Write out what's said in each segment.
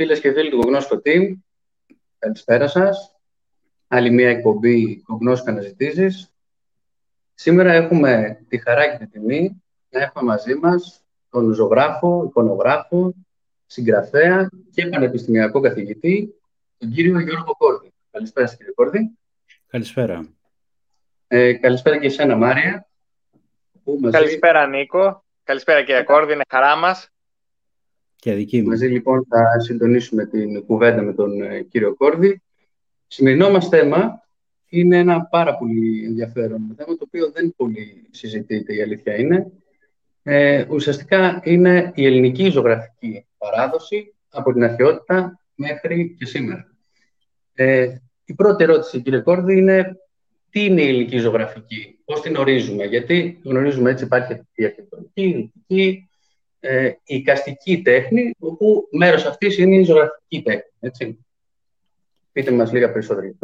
Φίλες και φίλοι του Κογνώσκο Team, καλησπέρα σας. Άλλη μια εκπομπή Κογνώσκο Αναζητήσεις. Σήμερα έχουμε τη χαρά και τη τιμή να έχουμε μαζί μας τον ζωγράφο, εικονογράφο, συγγραφέα και πανεπιστημιακό καθηγητή, τον κύριο Γιώργο Κόρδη. Καλησπέρα, κύριε Κόρδη. Καλησπέρα. Ε, καλησπέρα και εσένα, Μάρια. Καλησπέρα, Νίκο. Καλησπέρα, κύριε Κόρδη. Είναι χαρά μας. Και δική μου. Μαζί λοιπόν θα συντονίσουμε την κουβέντα με τον ε, κύριο Κόρδη. Σημερινό μας θέμα είναι ένα πάρα πολύ ενδιαφέρον θέμα, το οποίο δεν πολύ συζητείται, η αλήθεια είναι. Ε, ουσιαστικά είναι η ελληνική ζωγραφική παράδοση από την αρχαιότητα μέχρι και σήμερα. Ε, η πρώτη ερώτηση, κύριε Κόρδη, είναι τι είναι η ελληνική ζωγραφική, πώς την ορίζουμε, γιατί γνωρίζουμε έτσι υπάρχει η αρχιτεκτονική, η δυτική, ε, η εικαστική τέχνη, όπου μέρος αυτής είναι η ζωγραφική τέχνη. Έτσι. Πείτε μας λίγα περισσότερα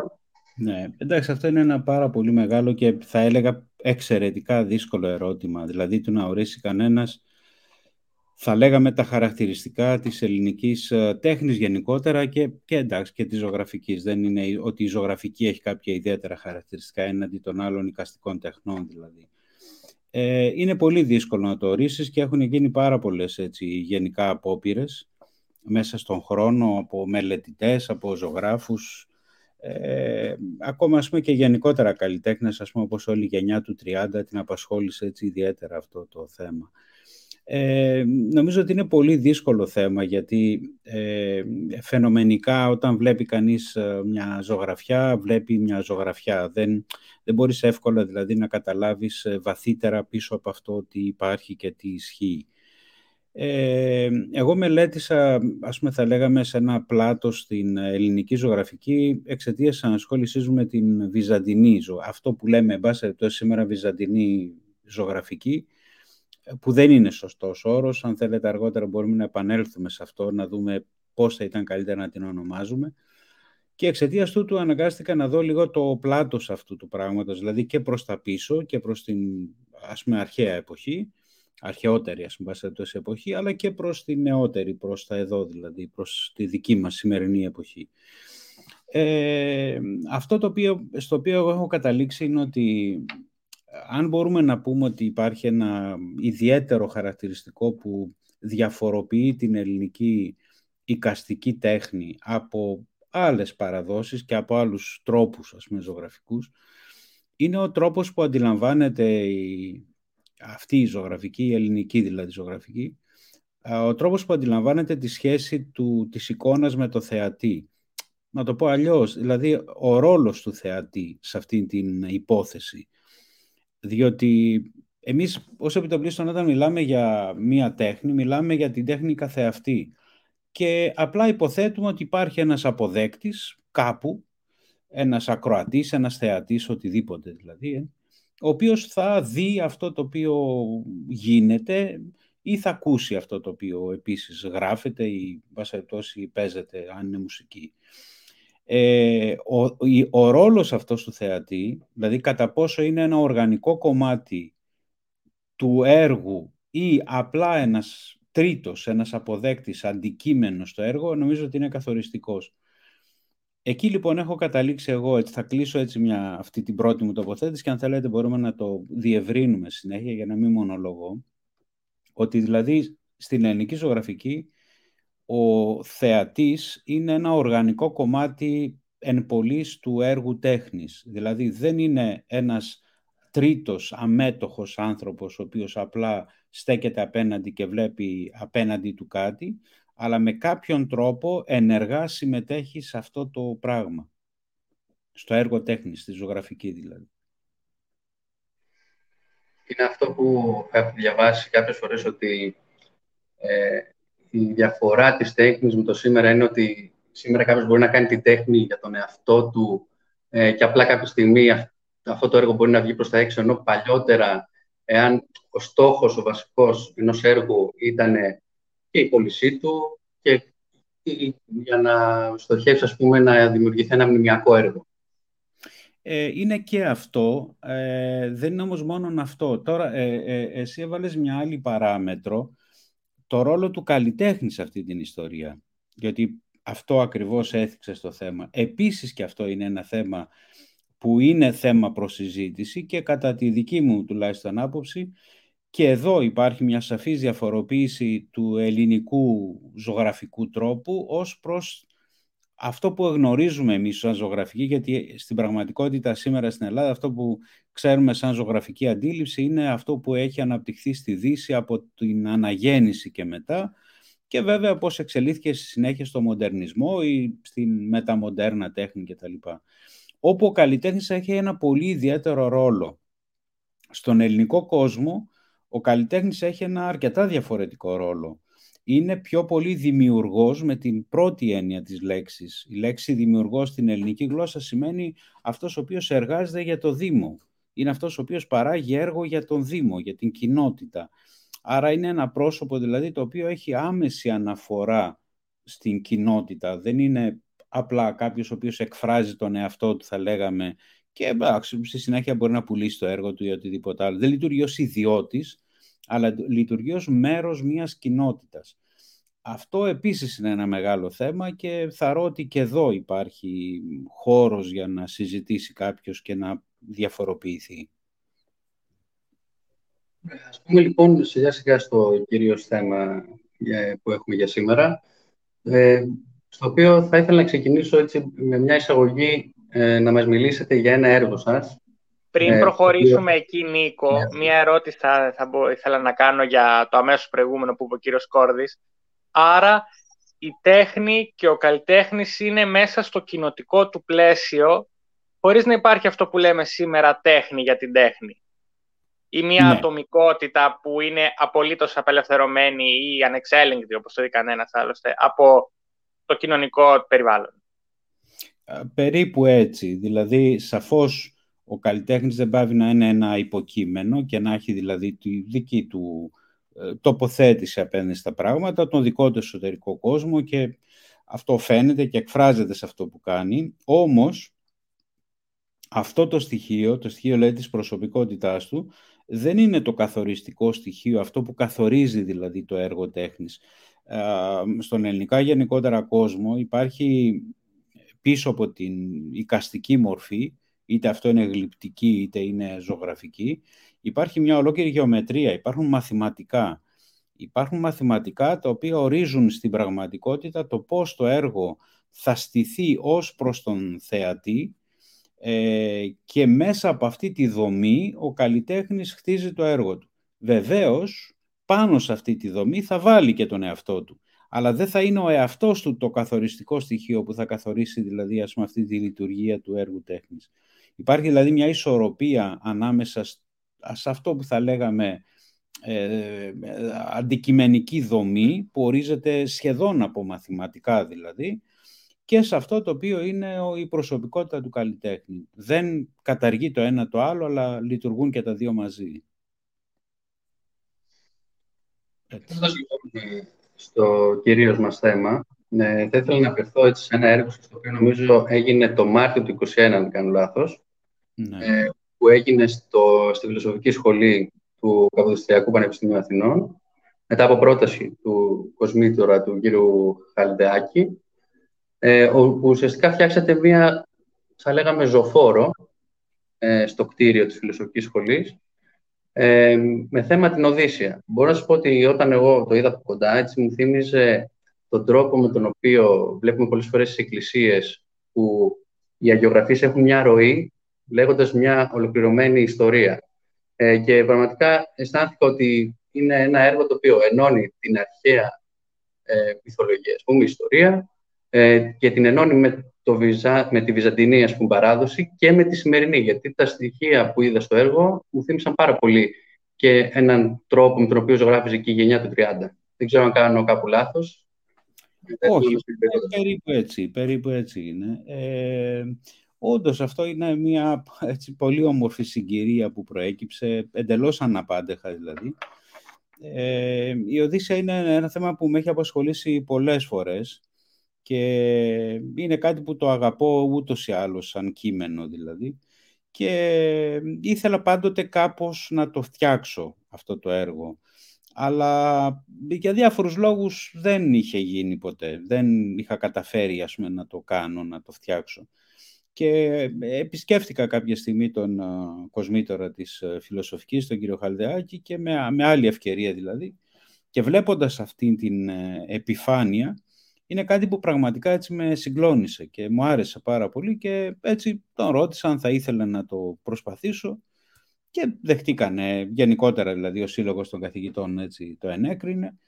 Ναι, εντάξει, αυτό είναι ένα πάρα πολύ μεγάλο και θα έλεγα εξαιρετικά δύσκολο ερώτημα. Δηλαδή, του να ορίσει κανένας, θα λέγαμε τα χαρακτηριστικά της ελληνικής ε, τέχνης γενικότερα και, και εντάξει και της ζωγραφικής. Δεν είναι ότι η ζωγραφική έχει κάποια ιδιαίτερα χαρακτηριστικά έναντι των άλλων οικαστικών τεχνών δηλαδή. Ε, είναι πολύ δύσκολο να το ορίσεις και έχουν γίνει πάρα πολλές έτσι, γενικά απόπειρες μέσα στον χρόνο από μελετητές, από ζωγράφους, ε, ακόμα ας πούμε και γενικότερα καλλιτέχνες, ας πούμε όπως όλη η γενιά του 30 την απασχόλησε έτσι ιδιαίτερα αυτό το θέμα. Ε, νομίζω ότι είναι πολύ δύσκολο θέμα γιατί ε, φαινομενικά όταν βλέπει κανείς ε, μια ζωγραφιά, βλέπει μια ζωγραφιά. Δεν, δεν μπορείς εύκολα δηλαδή να καταλάβεις ε, βαθύτερα πίσω από αυτό τι υπάρχει και τι ισχύει. Ε, εγώ μελέτησα, ας πούμε θα λέγαμε, σε ένα πλάτο στην ελληνική ζωγραφική εξαιτίας της ανασχόλησής μου με την βυζαντινή ζωή. Αυτό που λέμε, εν σήμερα βυζαντινή ζωγραφική, που δεν είναι σωστός όρος. Αν θέλετε αργότερα μπορούμε να επανέλθουμε σε αυτό, να δούμε πώς θα ήταν καλύτερα να την ονομάζουμε. Και εξαιτίας τούτου αναγκάστηκα να δω λίγο το πλάτος αυτού του πράγματος, δηλαδή και προς τα πίσω και προς την ας πούμε, αρχαία εποχή, αρχαιότερη ας πούμε, τόση εποχής, αλλά και προς τη νεότερη, προς τα εδώ δηλαδή, προς τη δική μας σημερινή εποχή. Ε, αυτό το οποίο, στο οποίο εγώ έχω καταλήξει είναι ότι αν μπορούμε να πούμε ότι υπάρχει ένα ιδιαίτερο χαρακτηριστικό που διαφοροποιεί την ελληνική οικαστική τέχνη από άλλες παραδόσεις και από άλλους τρόπους ας πούμε, ζωγραφικούς, είναι ο τρόπος που αντιλαμβάνεται η, αυτή η ζωγραφική, η ελληνική δηλαδή ζωγραφική, ο τρόπος που αντιλαμβάνεται τη σχέση του, της εικόνας με το θεατή. Να το πω αλλιώς, δηλαδή ο ρόλος του θεατή σε αυτή την υπόθεση. Διότι εμείς ως επιτοπλίστων όταν μιλάμε για μία τέχνη, μιλάμε για την τέχνη καθεαυτή. Και απλά υποθέτουμε ότι υπάρχει ένας αποδέκτης κάπου, ένας ακροατής, ένας θεατής, οτιδήποτε δηλαδή, ε, ο οποίος θα δει αυτό το οποίο γίνεται ή θα ακούσει αυτό το οποίο επίσης γράφεται ή βασιλετώσει παίζεται αν είναι μουσική. Ε, ο, ο ρόλος αυτός του θεατή, δηλαδή κατά πόσο είναι ένα οργανικό κομμάτι του έργου ή απλά ένας τρίτος, ένας αποδέκτης αντικείμενος στο έργο, νομίζω ότι είναι καθοριστικός. Εκεί λοιπόν έχω καταλήξει εγώ, έτσι, θα κλείσω έτσι μια, αυτή την πρώτη μου τοποθέτηση και αν θέλετε μπορούμε να το διευρύνουμε συνέχεια για να μην μονολογώ, ότι δηλαδή στην ελληνική ζωγραφική ο θεατής είναι ένα οργανικό κομμάτι εν πολλής του έργου τέχνης. Δηλαδή δεν είναι ένας τρίτος αμέτωχος άνθρωπος ο οποίος απλά στέκεται απέναντι και βλέπει απέναντι του κάτι, αλλά με κάποιον τρόπο ενεργά συμμετέχει σε αυτό το πράγμα. Στο έργο τέχνης, στη ζωγραφική δηλαδή. Είναι αυτό που έχω διαβάσει κάποιες φορές ότι ε, η διαφορά της τέχνης με το σήμερα είναι ότι σήμερα κάποιος μπορεί να κάνει την τέχνη για τον εαυτό του ε, και απλά κάποια στιγμή αυτό το έργο μπορεί να βγει προς τα έξω, ενώ παλιότερα, εάν ο στόχος, ο βασικός ενός έργου ήταν και η πώλησή του και για να στοχεύσει, ας πούμε, να δημιουργηθεί ένα μνημιακό έργο. Ε, είναι και αυτό, ε, δεν είναι όμως μόνο αυτό. Τώρα, ε, ε, εσύ έβαλες μια άλλη παράμετρο, το ρόλο του καλλιτέχνη σε αυτή την ιστορία. γιατί αυτό ακριβώς έθιξε στο θέμα. Επίσης και αυτό είναι ένα θέμα που είναι θέμα προσυζήτηση και κατά τη δική μου τουλάχιστον άποψη και εδώ υπάρχει μια σαφής διαφοροποίηση του ελληνικού ζωγραφικού τρόπου ως προς αυτό που γνωρίζουμε εμείς σαν ζωγραφική, γιατί στην πραγματικότητα σήμερα στην Ελλάδα αυτό που ξέρουμε σαν ζωγραφική αντίληψη είναι αυτό που έχει αναπτυχθεί στη Δύση από την αναγέννηση και μετά και βέβαια πώς εξελίχθηκε στη συνέχεια στο μοντερνισμό ή στην μεταμοντέρνα τέχνη κτλ. Όπου ο καλλιτέχνης έχει ένα πολύ ιδιαίτερο ρόλο. Στον ελληνικό κόσμο ο καλλιτέχνης έχει ένα αρκετά διαφορετικό ρόλο. Είναι πιο πολύ δημιουργός με την πρώτη έννοια της λέξης. Η λέξη δημιουργός στην ελληνική γλώσσα σημαίνει αυτός ο οποίος εργάζεται για το Δήμο. Είναι αυτός ο οποίος παράγει έργο για τον Δήμο, για την κοινότητα. Άρα είναι ένα πρόσωπο δηλαδή το οποίο έχει άμεση αναφορά στην κοινότητα. Δεν είναι απλά κάποιος ο οποίος εκφράζει τον εαυτό του θα λέγαμε και εντάξει, στη συνέχεια μπορεί να πουλήσει το έργο του ή οτιδήποτε άλλο. Δεν λειτουργεί ως ιδιώτης, αλλά λειτουργεί ως μέρος μιας κοινότητας. Αυτό επίσης είναι ένα μεγάλο θέμα και θα ότι και εδώ υπάρχει χώρος για να συζητήσει κάποιος και να διαφοροποιηθεί. Ας πούμε λοιπόν σιγά σιγά στο κυρίως θέμα που έχουμε για σήμερα, ε, στο οποίο θα ήθελα να ξεκινήσω έτσι με μια εισαγωγή ε, να μας μιλήσετε για ένα έργο σας. Πριν ε, προχωρήσουμε εκεί, Νίκο, ναι. μια ερώτηση θα, θα ήθελα να κάνω για το αμέσως προηγούμενο που είπε ο κύριος Κόρδης. Άρα, η τέχνη και ο καλλιτέχνης είναι μέσα στο κοινοτικό του πλαίσιο, χωρίς να υπάρχει αυτό που λέμε σήμερα τέχνη για την τέχνη ή μια ναι. ατομικότητα που είναι απολύτως απελευθερωμένη ή ανεξέλεγκτη, όπως το δει κανένας άλλωστε, από το κοινωνικό περιβάλλον. Περίπου έτσι. Δηλαδή, σαφώς ο καλλιτέχνης δεν πάβει να είναι ένα υποκείμενο και να έχει δηλαδή τη δική του ε, τοποθέτηση απέναντι στα πράγματα, τον δικό του εσωτερικό κόσμο και αυτό φαίνεται και εκφράζεται σε αυτό που κάνει. Όμως, αυτό το στοιχείο, το στοιχείο λέει της προσωπικότητάς του, δεν είναι το καθοριστικό στοιχείο, αυτό που καθορίζει δηλαδή το έργο τέχνης. Στον ελληνικά γενικότερα κόσμο υπάρχει πίσω από την οικαστική μορφή, είτε αυτό είναι γλυπτική είτε είναι ζωγραφική, υπάρχει μια ολόκληρη γεωμετρία, υπάρχουν μαθηματικά. Υπάρχουν μαθηματικά τα οποία ορίζουν στην πραγματικότητα το πώς το έργο θα στηθεί ως προς τον θεατή ε, και μέσα από αυτή τη δομή ο καλλιτέχνης χτίζει το έργο του. Βεβαίως, πάνω σε αυτή τη δομή θα βάλει και τον εαυτό του. Αλλά δεν θα είναι ο εαυτός του το καθοριστικό στοιχείο που θα καθορίσει δηλαδή ας πούμε, αυτή τη λειτουργία του έργου τέχνης. Υπάρχει δηλαδή μια ισορροπία ανάμεσα σε αυτό που θα λέγαμε ε, αντικειμενική δομή που ορίζεται σχεδόν από μαθηματικά δηλαδή και σε αυτό το οποίο είναι η προσωπικότητα του καλλιτέχνη. Δεν καταργεί το ένα το άλλο, αλλά λειτουργούν και τα δύο μαζί. Λοιπόν, στο κυρίως μας θέμα, ε, θα ήθελα να αφαιρθώ έτσι σε ένα έργο στο οποίο νομίζω έγινε το Μάρτιο του 2021, αν κάνω λάθος, ναι. ε, που έγινε στο, στη Φιλοσοφική Σχολή του Καποδιστριακού Πανεπιστημίου Αθηνών, μετά από πρόταση του κοσμήτωρα του κύριου Χαλντεάκη, ε, που ουσιαστικά φτιάξατε μία, θα λέγαμε, ζωφόρο ε, στο κτίριο της Φιλοσοφικής Σχολής ε, με θέμα την Οδύσσια. Μπορώ να σας πω ότι όταν εγώ το είδα από κοντά, έτσι μου θύμιζε τον τρόπο με τον οποίο βλέπουμε πολλές φορές στις εκκλησίες που οι αγιογραφίες έχουν μια ροή λέγοντας μια ολοκληρωμένη ιστορία. Ε, και πραγματικά αισθάνθηκα ότι είναι ένα έργο το οποίο ενώνει την αρχαία ε, μυθολογία, ας πούμε, ιστορία, ε, και την ενώνει με, το Βυζα, με τη Βυζαντινή ας πούμε, παράδοση και με τη σημερινή. Γιατί τα στοιχεία που είδα στο έργο μου θύμισαν πάρα πολύ και έναν τρόπο με τον οποίο ζωγράφιζε και η γενιά του 30. Δεν ξέρω αν κάνω κάπου λάθος. Όχι, περίπου έτσι, περίπου έτσι είναι. Ε, όντως αυτό είναι μια έτσι, πολύ όμορφη συγκυρία που προέκυψε, εντελώς αναπάντεχα δηλαδή. Ε, η Οδύσσια είναι ένα θέμα που με έχει απασχολήσει πολλές φορές και είναι κάτι που το αγαπώ ούτως ή άλλως, σαν κείμενο δηλαδή. Και ήθελα πάντοτε κάπως να το φτιάξω αυτό το έργο. Αλλά για διάφορους λόγους δεν είχε γίνει ποτέ. Δεν είχα καταφέρει ας πούμε, να το κάνω, να το φτιάξω. Και επισκέφτηκα κάποια στιγμή τον κοσμήτορα της φιλοσοφικής, τον κύριο Χαλδεάκη, και με, με άλλη ευκαιρία δηλαδή. Και βλέποντας αυτή την ε, επιφάνεια, είναι κάτι που πραγματικά έτσι με συγκλώνησε και μου άρεσε πάρα πολύ και έτσι τον ρώτησα αν θα ήθελα να το προσπαθήσω και δεχτήκανε γενικότερα δηλαδή ο Σύλλογος των Καθηγητών έτσι, το ενέκρινε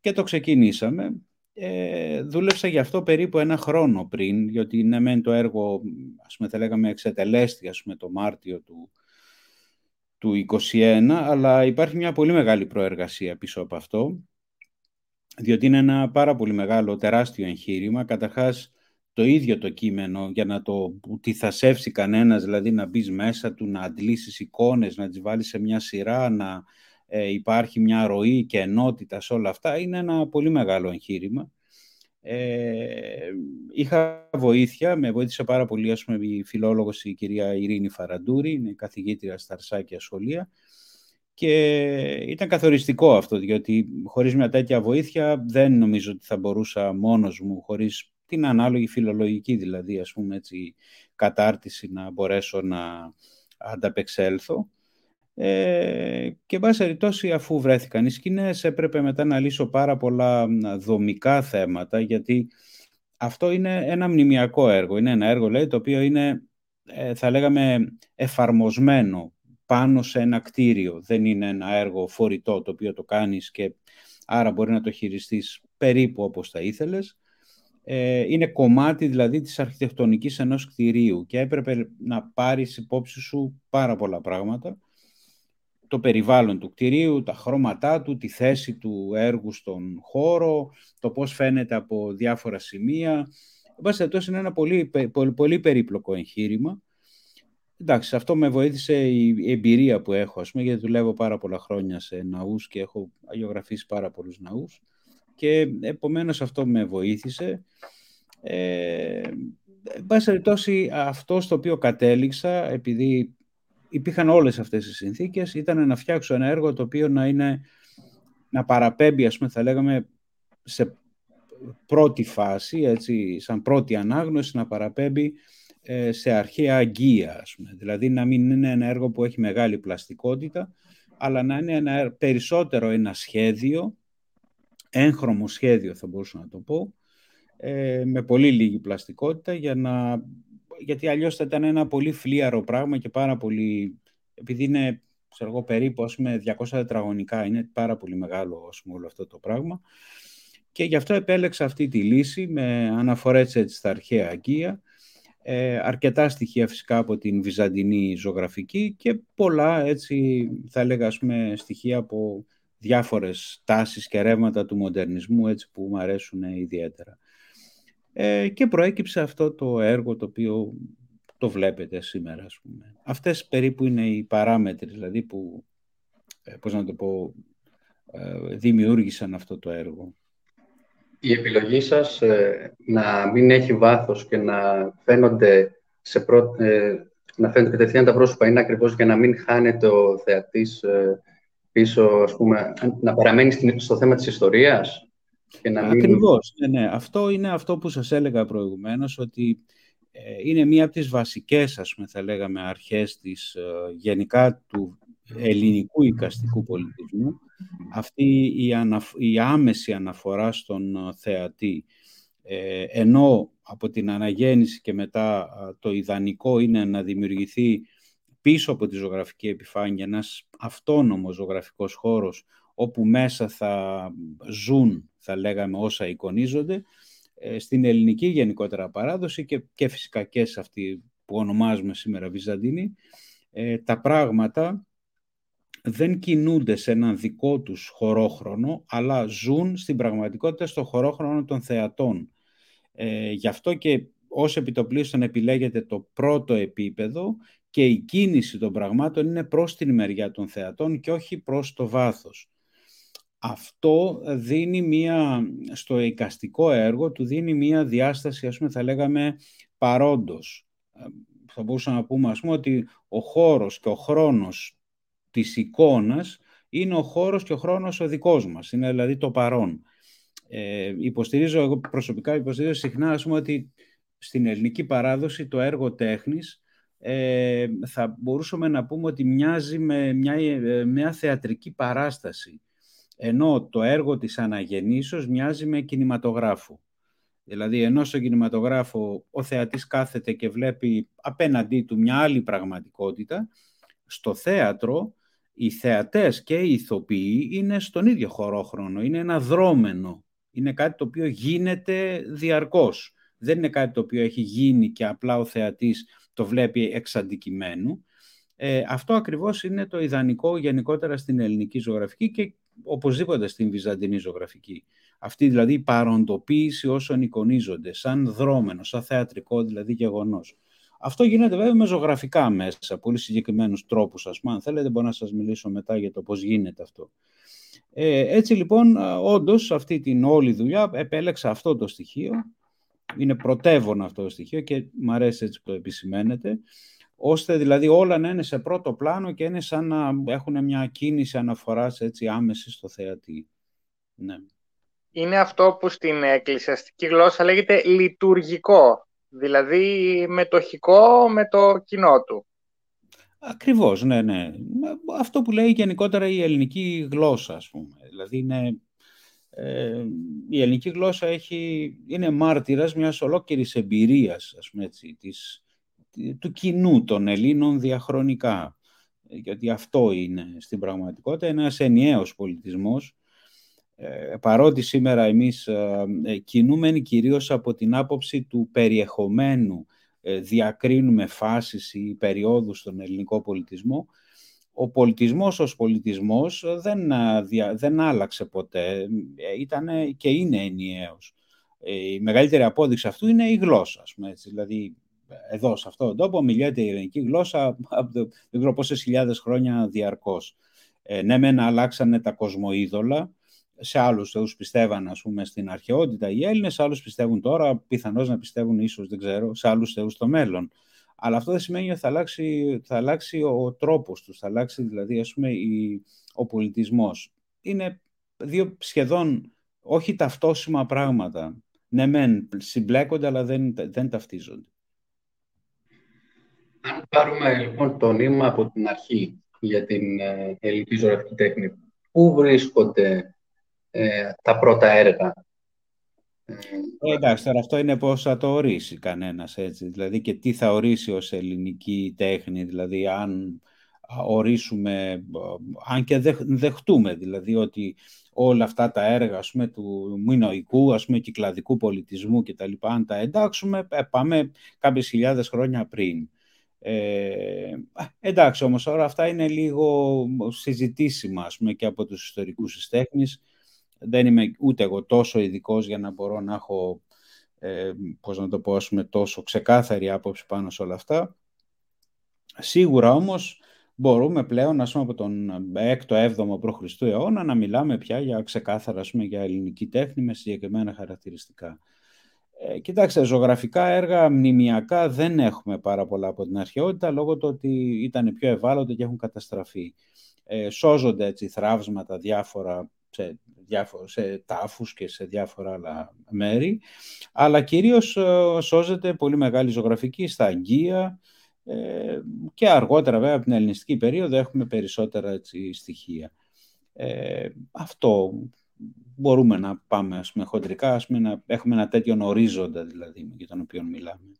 και το ξεκινήσαμε. Ε, δούλεψα γι' αυτό περίπου ένα χρόνο πριν, γιατί είναι μεν το έργο, ας πούμε, θα λέγαμε, εξετελέστη, ας πούμε, το Μάρτιο του, του 2021, αλλά υπάρχει μια πολύ μεγάλη προεργασία πίσω από αυτό, διότι είναι ένα πάρα πολύ μεγάλο, τεράστιο εγχείρημα. Καταρχάς, το ίδιο το κείμενο για να το τι θα σεύσει κανένας, δηλαδή να μπεις μέσα του, να αντλήσεις εικόνες, να τις βάλεις σε μια σειρά, να ε, υπάρχει μια ροή και ενότητα σε όλα αυτά, είναι ένα πολύ μεγάλο εγχείρημα. Ε, είχα βοήθεια, με βοήθησε πάρα πολύ ας πούμε, η φιλόλογος η κυρία Ειρήνη Φαραντούρη, είναι καθηγήτρια στα Αρσάκια Σχολεία και ήταν καθοριστικό αυτό, διότι χωρίς μια τέτοια βοήθεια δεν νομίζω ότι θα μπορούσα μόνος μου, χωρίς την ανάλογη φιλολογική δηλαδή, ας πούμε έτσι, κατάρτιση να μπορέσω να ανταπεξέλθω. Ε, και βάση περιπτώσει αφού βρέθηκαν οι σκηνές έπρεπε μετά να λύσω πάρα πολλά δομικά θέματα γιατί αυτό είναι ένα μνημιακό έργο. Είναι ένα έργο λέει, το οποίο είναι ε, θα λέγαμε εφαρμοσμένο πάνω σε ένα κτίριο. Δεν είναι ένα έργο φορητό το οποίο το κάνεις και άρα μπορεί να το χειριστείς περίπου όπως θα ήθελες. Ε, είναι κομμάτι δηλαδή της αρχιτεκτονικής ενός κτηρίου και έπρεπε να πάρεις υπόψη σου πάρα πολλά πράγματα το περιβάλλον του κτηρίου, τα χρώματά του, τη θέση του έργου στον χώρο, το πώς φαίνεται από διάφορα σημεία. Εν είναι ένα πολύ, πολύ, πολύ περίπλοκο εγχείρημα. Εντάξει, αυτό με βοήθησε η εμπειρία που έχω, ας πούμε, γιατί δουλεύω πάρα πολλά χρόνια σε ναούς και έχω αγιογραφήσει πάρα πολλούς ναούς και επομένως αυτό με βοήθησε. Ε, εν πάση αυτό στο οποίο κατέληξα, επειδή υπήρχαν όλες αυτές οι συνθήκες, ήταν να φτιάξω ένα έργο το οποίο να είναι, να παραπέμπει, ας πούμε, θα λέγαμε, σε πρώτη φάση, έτσι, σαν πρώτη ανάγνωση, να παραπέμπει ε, σε αρχαία αγκία, ας πούμε. Δηλαδή, να μην είναι ένα έργο που έχει μεγάλη πλαστικότητα, αλλά να είναι ένα, περισσότερο ένα σχέδιο, έγχρωμο σχέδιο θα μπορούσα να το πω, ε, με πολύ λίγη πλαστικότητα για να γιατί αλλιώς θα ήταν ένα πολύ φλίαρο πράγμα και πάρα πολύ, επειδή είναι ξέρω εγώ, περίπου ας πούμε, 200 τετραγωνικά, είναι πάρα πολύ μεγάλο ας πούμε, όλο αυτό το πράγμα. Και γι' αυτό επέλεξα αυτή τη λύση με αναφορές έτσι, στα αρχαία αγκία, ε, αρκετά στοιχεία φυσικά από την βυζαντινή ζωγραφική και πολλά έτσι θα έλεγα ας πούμε, στοιχεία από διάφορες τάσεις και ρεύματα του μοντερνισμού έτσι, που μου αρέσουν ιδιαίτερα. Ε, και προέκυψε αυτό το έργο το οποίο το βλέπετε σήμερα. Ας πούμε. Αυτές περίπου είναι οι παράμετροι δηλαδή που, ε, πώς να το πω, ε, δημιούργησαν αυτό το έργο. Η επιλογή σας να μην έχει βάθος και να φαίνονται, σε πρω... να φαίνονται κατευθείαν τα πρόσωπα είναι ακριβώς για να μην χάνεται ο θεατής πίσω, ας πούμε, να παραμένει στο θέμα της ιστορίας. Και να μην... Ακριβώς, ναι, ναι. Αυτό είναι αυτό που σας έλεγα προηγουμένως, ότι ε, είναι μία από τις βασικές, ας πούμε, θα λέγαμε, αρχές της, ε, γενικά του ελληνικού οικαστικού πολιτισμού, αυτή η, η άμεση αναφορά στον ε, θεατή. Ε, ενώ από την αναγέννηση και μετά το ιδανικό είναι να δημιουργηθεί πίσω από τη ζωγραφική επιφάνεια ένας αυτόνομος ζωγραφικός χώρος όπου μέσα θα ζουν, θα λέγαμε, όσα εικονίζονται, ε, στην ελληνική γενικότερα παράδοση και, και φυσικά και σε αυτή που ονομάζουμε σήμερα Βυζαντινή, ε, τα πράγματα δεν κινούνται σε έναν δικό τους χωρόχρονο, αλλά ζουν στην πραγματικότητα στο χωρόχρονο των θεατών. Ε, γι' αυτό και ως επιτοπλίστων επιλέγεται το πρώτο επίπεδο και η κίνηση των πραγμάτων είναι προς την μεριά των θεατών και όχι προς το βάθος αυτό δίνει μία, στο εικαστικό έργο του δίνει μία διάσταση, ας πούμε, θα λέγαμε παρόντος. Ε, θα μπορούσαμε να πούμε, ας πούμε, ότι ο χώρος και ο χρόνος της εικόνας είναι ο χώρος και ο χρόνος ο δικός μας, είναι δηλαδή το παρόν. Ε, υποστηρίζω, εγώ προσωπικά υποστηρίζω συχνά ας πούμε, ότι στην ελληνική παράδοση το έργο τέχνης ε, θα μπορούσαμε να πούμε ότι μοιάζει με μια, ε, μια θεατρική παράσταση ενώ το έργο της αναγεννήσεως μοιάζει με κινηματογράφο. Δηλαδή, ενώ στο κινηματογράφο ο θεατής κάθεται και βλέπει απέναντί του μια άλλη πραγματικότητα, στο θέατρο οι θεατές και οι ηθοποιοί είναι στον ίδιο χωρόχρονο, είναι ένα δρόμενο, είναι κάτι το οποίο γίνεται διαρκώς. Δεν είναι κάτι το οποίο έχει γίνει και απλά ο θεατής το βλέπει εξ αντικειμένου. Ε, αυτό ακριβώς είναι το ιδανικό γενικότερα στην ελληνική ζωγραφική και οπωσδήποτε στην βυζαντινή ζωγραφική. Αυτή δηλαδή η παροντοποίηση όσων εικονίζονται, σαν δρόμενο, σαν θεατρικό δηλαδή γεγονός. Αυτό γίνεται βέβαια με ζωγραφικά μέσα, πολύ συγκεκριμένους τρόπους, ας πούμε. Αν θέλετε μπορώ να σας μιλήσω μετά για το πώς γίνεται αυτό. Ε, έτσι λοιπόν, όντως, αυτή την όλη δουλειά επέλεξα αυτό το στοιχείο. Είναι πρωτεύον αυτό το στοιχείο και μου αρέσει έτσι που το επισημαίνεται ώστε δηλαδή όλα να είναι σε πρώτο πλάνο και είναι σαν να έχουν μια κίνηση αναφοράς έτσι άμεση στο θεατή. Ναι. Είναι αυτό που στην εκκλησιαστική γλώσσα λέγεται λειτουργικό, δηλαδή μετοχικό με το κοινό του. Ακριβώς, ναι, ναι. Αυτό που λέει γενικότερα η ελληνική γλώσσα, ας πούμε. Δηλαδή είναι, ε, η ελληνική γλώσσα έχει, είναι μάρτυρας μιας ολόκληρης εμπειρίας, ας πούμε έτσι, της, του κοινού των Ελλήνων διαχρονικά. Γιατί αυτό είναι στην πραγματικότητα ένας ενιαίος πολιτισμός. Ε, παρότι σήμερα εμείς ε, ε κινούμενοι κυρίως από την άποψη του περιεχομένου ε, διακρίνουμε φάσεις ή περιόδους στον ελληνικό πολιτισμό, ο πολιτισμός ως πολιτισμός δεν, δεν άλλαξε ποτέ, ήταν και είναι ενιαίος. Η μεγαλύτερη απόδειξη αυτού είναι η γλώσσα. Έτσι. Δηλαδή εδώ σε αυτόν τον τόπο μιλιέται η ελληνική γλώσσα από το, δεν ξέρω πόσες χιλιάδες χρόνια διαρκώς. Ε, ναι, μεν αλλάξανε τα κοσμοίδωλα, σε άλλους θεούς πιστεύαν, ας πούμε, στην αρχαιότητα οι Έλληνες, σε άλλους πιστεύουν τώρα, πιθανώς να πιστεύουν ίσως, δεν ξέρω, σε άλλους θεούς στο μέλλον. Αλλά αυτό δεν σημαίνει ότι θα αλλάξει, θα αλλάξει ο τρόπος τους, θα αλλάξει δηλαδή, ας πούμε, η, ο πολιτισμός. Είναι δύο σχεδόν, όχι ταυτόσιμα πράγματα. Ναι, μεν συμπλέκονται, αλλά δεν, δεν ταυτίζονται. Αν πάρουμε λοιπόν το νήμα από την αρχή για την ε, ελληνική ζωγραφική τέχνη, πού βρίσκονται ε, τα πρώτα έργα; Ε, εντάξει, τώρα αυτό είναι πώς θα το ορίσει κανένας έτσι. Δηλαδή και τι θα ορίσει ως ελληνική τέχνη, δηλαδή αν ορίσουμε, αν και δεχτούμε δηλαδή ότι όλα αυτά τα έργα ας πούμε, του μηνοϊκού, ας πούμε, κυκλαδικού πολιτισμού και τα λοιπά, αν τα εντάξουμε, πάμε κάποιες χιλιάδες χρόνια πριν. Ε, εντάξει όμως όλα αυτά είναι λίγο συζητήσιμα ας πούμε, και από τους ιστορικούς της τέχνης. Δεν είμαι ούτε εγώ τόσο ειδικός για να μπορώ να έχω ε, πώς να το πω, ας πούμε, τόσο ξεκάθαρη άποψη πάνω σε όλα αυτά. Σίγουρα όμως μπορούμε πλέον ας πούμε, από τον 6ο-7ο π.Χ. αιώνα να μιλάμε πια για ξεκάθαρα ας πούμε, για ελληνική τέχνη με συγκεκριμένα χαρακτηριστικά. Ε, κοιτάξτε, ζωγραφικά έργα μνημιακά δεν έχουμε πάρα πολλά από την αρχαιότητα λόγω του ότι ήταν πιο ευάλωτα και έχουν καταστραφεί. Ε, σώζονται έτσι θράψματα διάφορα σε, διάφορα, σε τάφους και σε διάφορα άλλα μέρη, αλλά κυρίως ε, σώζεται πολύ μεγάλη ζωγραφική στα Αγγεία ε, και αργότερα βέβαια από την ελληνιστική περίοδο έχουμε περισσότερα έτσι, στοιχεία. Ε, αυτό μπορούμε να πάμε ας πούμε, χοντρικά, ας πούμε, να έχουμε ένα τέτοιο ορίζοντα δηλαδή για τον οποίο μιλάμε.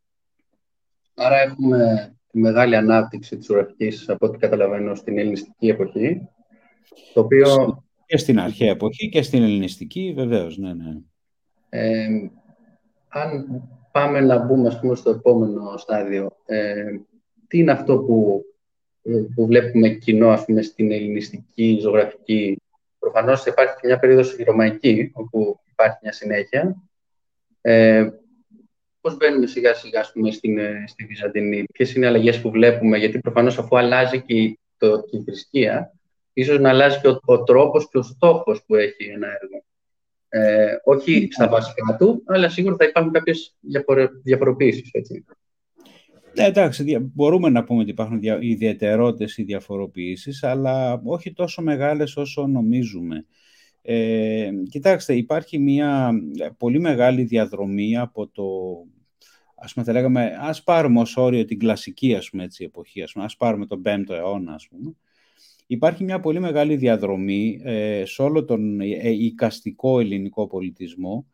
Άρα έχουμε τη μεγάλη ανάπτυξη της ουραθικής, από ό,τι καταλαβαίνω, στην ελληνιστική εποχή, το οποίο... Και στην αρχαία εποχή και στην ελληνιστική, βεβαίως, ναι, ναι. Ε, αν πάμε να μπούμε, ας πούμε, στο επόμενο στάδιο, ε, τι είναι αυτό που, που βλέπουμε κοινό, ας πούμε, στην ελληνιστική ζωγραφική; Προφανώς υπάρχει και μια περίοδος ρωμαϊκή, όπου υπάρχει μια συνέχεια. Ε, πώς μπαίνουμε σιγά σιγά πούμε, στην, ε, στη Βυζαντινή, ποιες είναι οι αλλαγές που βλέπουμε, γιατί προφανώς αφού αλλάζει και, το, και η θρησκεία, ίσως να αλλάζει και ο, ο τρόπος και ο στόχος που έχει ένα έργο. Ε, όχι στα βασικά του, αλλά σίγουρα θα υπάρχουν κάποιες διαφορε, διαφοροποίησεις. Έτσι. Ναι, εντάξει, μπορούμε να πούμε ότι υπάρχουν ιδιαιτερότητες ή διαφοροποιήσεις, αλλά όχι τόσο μεγάλες όσο νομίζουμε. Ε, κοιτάξτε, υπάρχει μια πολύ μεγάλη διαδρομή από το, ας πούμε, θα λέγαμε, ας πάρουμε ως όριο την κλασική, ας πούμε, έτσι, εποχή, ας, πούμε, ας πάρουμε τον 5ο αιώνα, ας πούμε. Υπάρχει μια πολύ μεγάλη διαδρομή ε, σε όλο τον ε, οικαστικό ελληνικό πολιτισμό,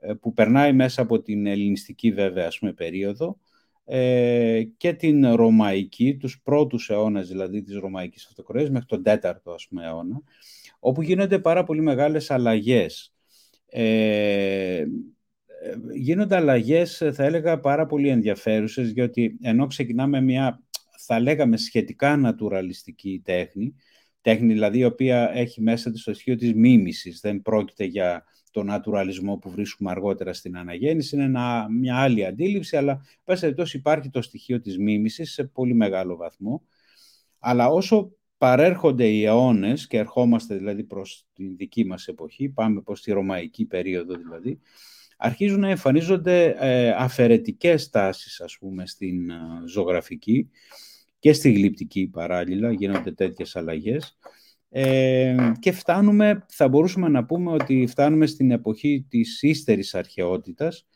ε, που περνάει μέσα από την ελληνιστική βέβαια, ας πούμε, περίοδο, ε, και την Ρωμαϊκή, τους πρώτους αιώνες δηλαδή της Ρωμαϊκής Αυτοκρατορίας μέχρι τον 4ο ας πούμε, αιώνα, όπου γίνονται πάρα πολύ μεγάλες αλλαγές. Ε, γίνονται αλλαγές, θα έλεγα, πάρα πολύ ενδιαφέρουσες, γιατί ενώ ξεκινάμε μια, θα λέγαμε, σχετικά νατουραλιστική τέχνη, τέχνη δηλαδή η οποία έχει μέσα της το στοιχείο της μίμησης, δεν πρόκειται για το νατουραλισμό που βρίσκουμε αργότερα στην αναγέννηση. Είναι μια άλλη αντίληψη, αλλά πάση υπάρχει το στοιχείο της μίμησης σε πολύ μεγάλο βαθμό. Αλλά όσο παρέρχονται οι αιώνες και ερχόμαστε δηλαδή προς τη δική μας εποχή, πάμε προς τη ρωμαϊκή περίοδο δηλαδή, αρχίζουν να εμφανίζονται ε, αφαιρετικές τάσεις ας πούμε στην ε, ζωγραφική και στη γλυπτική παράλληλα, γίνονται τέτοιες αλλαγές ε, και φτάνουμε, θα μπορούσαμε να πούμε ότι φτάνουμε στην εποχή της ύστερης αρχαιότητας,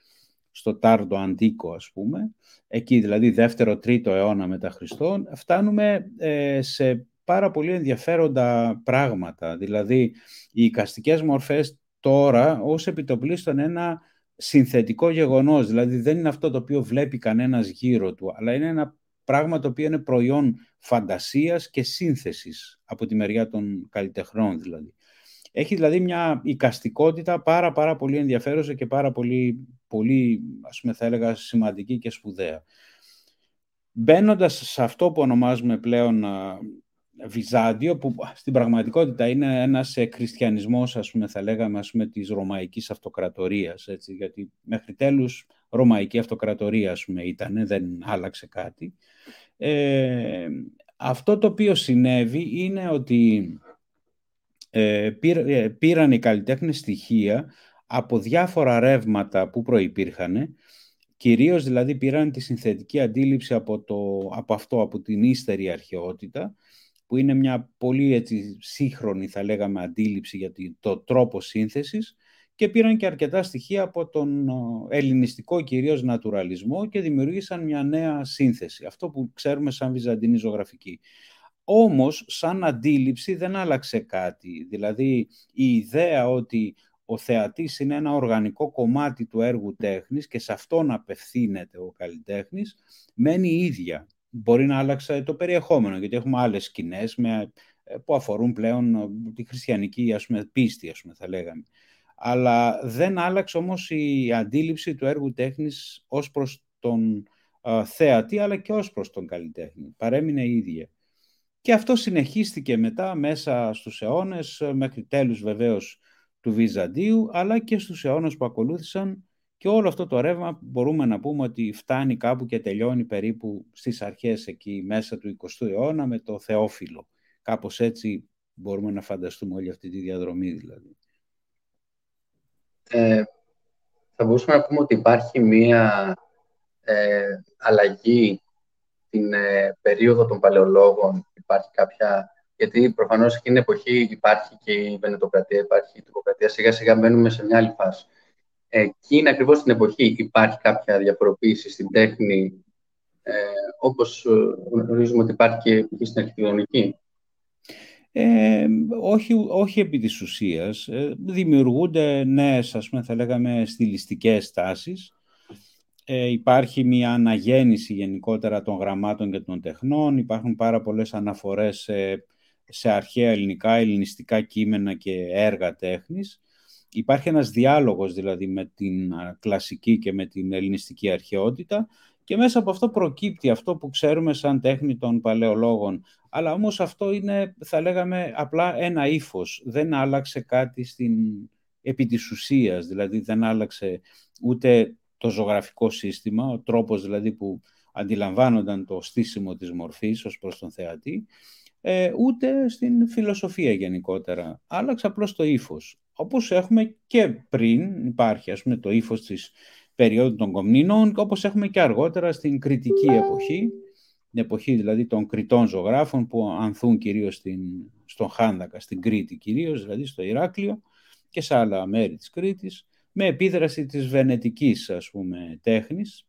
στο Τάρντο Αντίκο ας πούμε, εκεί δηλαδή δεύτερο-τρίτο αιώνα μετά Χριστόν, φτάνουμε ε, σε πάρα πολύ ενδιαφέροντα πράγματα. Δηλαδή, οι οικαστικές μορφές τώρα ως επιτοπλίστων ένα συνθετικό γεγονός. Δηλαδή, δεν είναι αυτό το οποίο βλέπει κανένας γύρω του, αλλά είναι ένα πράγμα το οποίο είναι προϊόν φαντασίας και σύνθεσης από τη μεριά των καλλιτεχνών δηλαδή. Έχει δηλαδή μια οικαστικότητα πάρα πάρα πολύ ενδιαφέρουσα και πάρα πολύ, πολύ ας πούμε θα έλεγα σημαντική και σπουδαία. Μπαίνοντας σε αυτό που ονομάζουμε πλέον Βυζάντιο, που στην πραγματικότητα είναι ένας χριστιανισμός, ας πούμε, θα λέγαμε, ας πούμε, της Ρωμαϊκής Αυτοκρατορίας, έτσι, γιατί μέχρι τέλους Ρωμαϊκή Αυτοκρατορία, ας πούμε, ήταν, δεν άλλαξε κάτι. Ε, αυτό το οποίο συνέβη είναι ότι ε, ε, πήραν οι καλλιτέχνες στοιχεία από διάφορα ρεύματα που προϋπήρχαν, κυρίως δηλαδή πήραν τη συνθετική αντίληψη από, το, από αυτό, από την ύστερη αρχαιότητα, που είναι μια πολύ έτσι, σύγχρονη θα λέγαμε αντίληψη για το τρόπο σύνθεσης και πήραν και αρκετά στοιχεία από τον ελληνιστικό κυρίως νατουραλισμό και δημιουργήσαν μια νέα σύνθεση, αυτό που ξέρουμε σαν βυζαντινή ζωγραφική. Όμως, σαν αντίληψη δεν άλλαξε κάτι. Δηλαδή, η ιδέα ότι ο θεατής είναι ένα οργανικό κομμάτι του έργου τέχνης και σε αυτόν απευθύνεται ο καλλιτέχνης, μένει ίδια. Μπορεί να άλλαξε το περιεχόμενο, γιατί έχουμε άλλες σκηνές με, ε, που αφορούν πλέον τη χριστιανική ας πούμε, πίστη, ας πούμε, θα λέγαμε αλλά δεν άλλαξε όμως η αντίληψη του έργου τέχνης ως προς τον θεατή, αλλά και ως προς τον καλλιτέχνη. Παρέμεινε η ίδια. Και αυτό συνεχίστηκε μετά μέσα στους αιώνες, μέχρι τέλους βεβαίως του Βυζαντίου, αλλά και στους αιώνες που ακολούθησαν και όλο αυτό το ρεύμα μπορούμε να πούμε ότι φτάνει κάπου και τελειώνει περίπου στις αρχές εκεί μέσα του 20ου αιώνα με το Θεόφιλο. Κάπως έτσι μπορούμε να φανταστούμε όλη αυτή τη διαδρομή δηλαδή ε, θα μπορούσαμε να πούμε ότι υπάρχει μία ε, αλλαγή την ε, περίοδο των παλαιολόγων. Υπάρχει κάποια... Γιατί προφανώς εκείνη την εποχή υπάρχει και η Βενετοκρατία, υπάρχει η Τουρκοκρατία. Σιγά σιγά μπαίνουμε σε μια άλλη φάση. Εκείνη ακριβώς την εποχή υπάρχει κάποια διαφοροποίηση στην τέχνη, ε, όπως γνωρίζουμε ότι υπάρχει και στην αρχιτεκτονική. Ε, όχι, όχι επί της ουσίας. Ε, δημιουργούνται νέες, ας πούμε, θα λέγαμε, στιλιστικές τάσεις. Ε, υπάρχει μια αναγέννηση γενικότερα των γραμμάτων και των τεχνών. Υπάρχουν πάρα πολλές αναφορές σε, σε αρχαία ελληνικά, ελληνιστικά κείμενα και έργα τέχνης. Υπάρχει ένας διάλογος δηλαδή με την κλασική και με την ελληνιστική αρχαιότητα και μέσα από αυτό προκύπτει αυτό που ξέρουμε σαν τέχνη των παλαιολόγων. Αλλά όμως αυτό είναι, θα λέγαμε, απλά ένα ύφος. Δεν άλλαξε κάτι στην επί της ουσίας, δηλαδή δεν άλλαξε ούτε το ζωγραφικό σύστημα, ο τρόπος δηλαδή που αντιλαμβάνονταν το στήσιμο της μορφής ως προς τον θεατή, ε, ούτε στην φιλοσοφία γενικότερα. Άλλαξε απλώς το ύφος. Όπως έχουμε και πριν υπάρχει, ας πούμε, το ύφος της περίοδο των Κομνηνών, όπως έχουμε και αργότερα στην κριτική εποχή, την εποχή δηλαδή των κριτών ζωγράφων που ανθούν κυρίως στην, στον Χάνδακα, στην Κρήτη κυρίως, δηλαδή στο Ηράκλειο και σε άλλα μέρη της Κρήτης, με επίδραση της βενετικής ας πούμε τέχνης,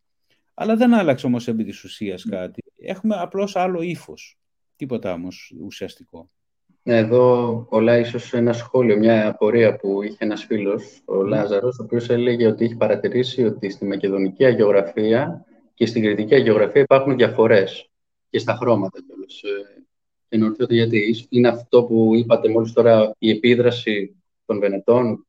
αλλά δεν άλλαξε όμως επί της ουσίας κάτι. Έχουμε απλώς άλλο ύφος, τίποτα όμως ουσιαστικό. Ναι, εδώ πολλά ίσως ένα σχόλιο, μια απορία που είχε ένας φίλος, ο Λάζαρος, ο οποίος έλεγε ότι έχει παρατηρήσει ότι στη μακεδονική αγιογραφία και στην κριτική αγιογραφία υπάρχουν διαφορές και στα χρώματα κιόλας. Ε, και να ρωτήσω γιατί είναι αυτό που είπατε μόλις τώρα, η επίδραση των Βενετών;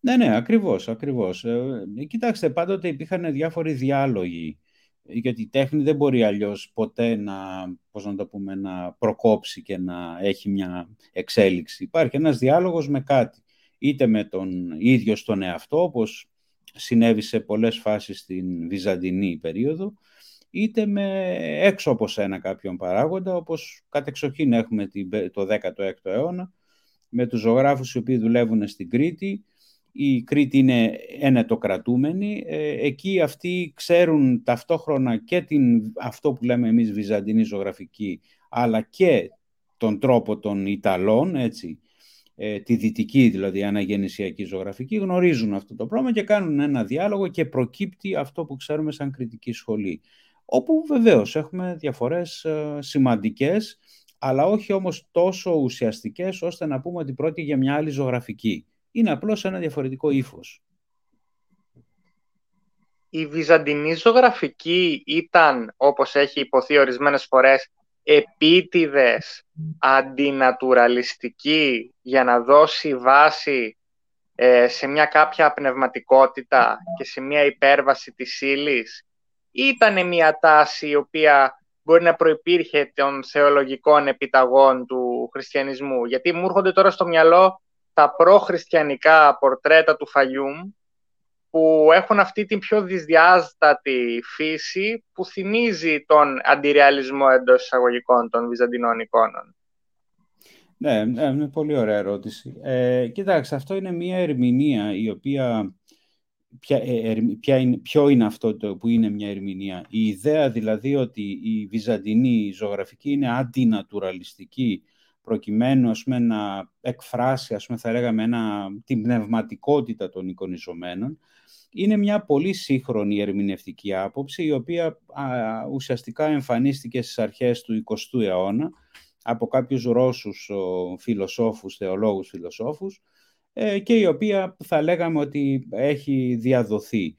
Ναι, ναι, ακριβώς, ακριβώς. Ε, κοιτάξτε, πάντοτε υπήρχαν διάφοροι διάλογοι γιατί η τέχνη δεν μπορεί αλλιώς ποτέ να, πώς να, το πούμε, να προκόψει και να έχει μια εξέλιξη. Υπάρχει ένας διάλογος με κάτι, είτε με τον ίδιο στον εαυτό, όπως συνέβη σε πολλές φάσεις στην Βυζαντινή περίοδο, είτε με έξω από σένα κάποιον παράγοντα, όπως κατεξοχήν έχουμε το 16ο αιώνα, με τους ζωγράφους οι οποίοι δουλεύουν στην Κρήτη, η Κρήτη είναι ενετοκρατούμενη. Ε, εκεί αυτοί ξέρουν ταυτόχρονα και την, αυτό που λέμε εμείς βυζαντινή ζωγραφική, αλλά και τον τρόπο των Ιταλών, έτσι, ε, τη δυτική δηλαδή αναγεννησιακή ζωγραφική, γνωρίζουν αυτό το πράγμα και κάνουν ένα διάλογο και προκύπτει αυτό που ξέρουμε σαν κριτική σχολή. Όπου βεβαίως έχουμε διαφορές ε, σημαντικές, αλλά όχι όμως τόσο ουσιαστικές ώστε να πούμε ότι πρόκειται για μια άλλη ζωγραφική είναι απλώς ένα διαφορετικό ύφος. Η βυζαντινή ζωγραφική ήταν, όπως έχει υποθεί ορισμένες φορές, επίτηδες, αντινατουραλιστική για να δώσει βάση ε, σε μια κάποια πνευματικότητα και σε μια υπέρβαση της ύλη. Ήταν μια τάση η οποία μπορεί να προϋπήρχε των θεολογικών επιταγών του χριστιανισμού. Γιατί μου έρχονται τώρα στο μυαλό τα προχριστιανικά πορτρέτα του Φαγιούμ που έχουν αυτή την πιο δυσδιάστατη φύση που θυμίζει τον αντιρεαλισμό εντός εισαγωγικών των βυζαντινών εικόνων. Ναι, ναι, είναι πολύ ωραία ερώτηση. Ε, κοιτάξτε, αυτό είναι μια ερμηνεία η οποία... Ποια, ε, ποια είναι, ποιο είναι αυτό το που είναι μια ερμηνεία. Η ιδέα δηλαδή ότι η βυζαντινή ζωγραφική είναι αντινατουραλιστική προκειμένου ας πούμε, να εκφράσει, ας πούμε, θα λέγαμε, ένα, την πνευματικότητα των εικονιζομένων, είναι μια πολύ σύγχρονη ερμηνευτική άποψη, η οποία ουσιαστικά εμφανίστηκε στις αρχές του 20ου αιώνα από κάποιους Ρώσους ο, φιλοσόφους, θεολόγους φιλοσόφους, ε, και η οποία θα λέγαμε ότι έχει διαδοθεί.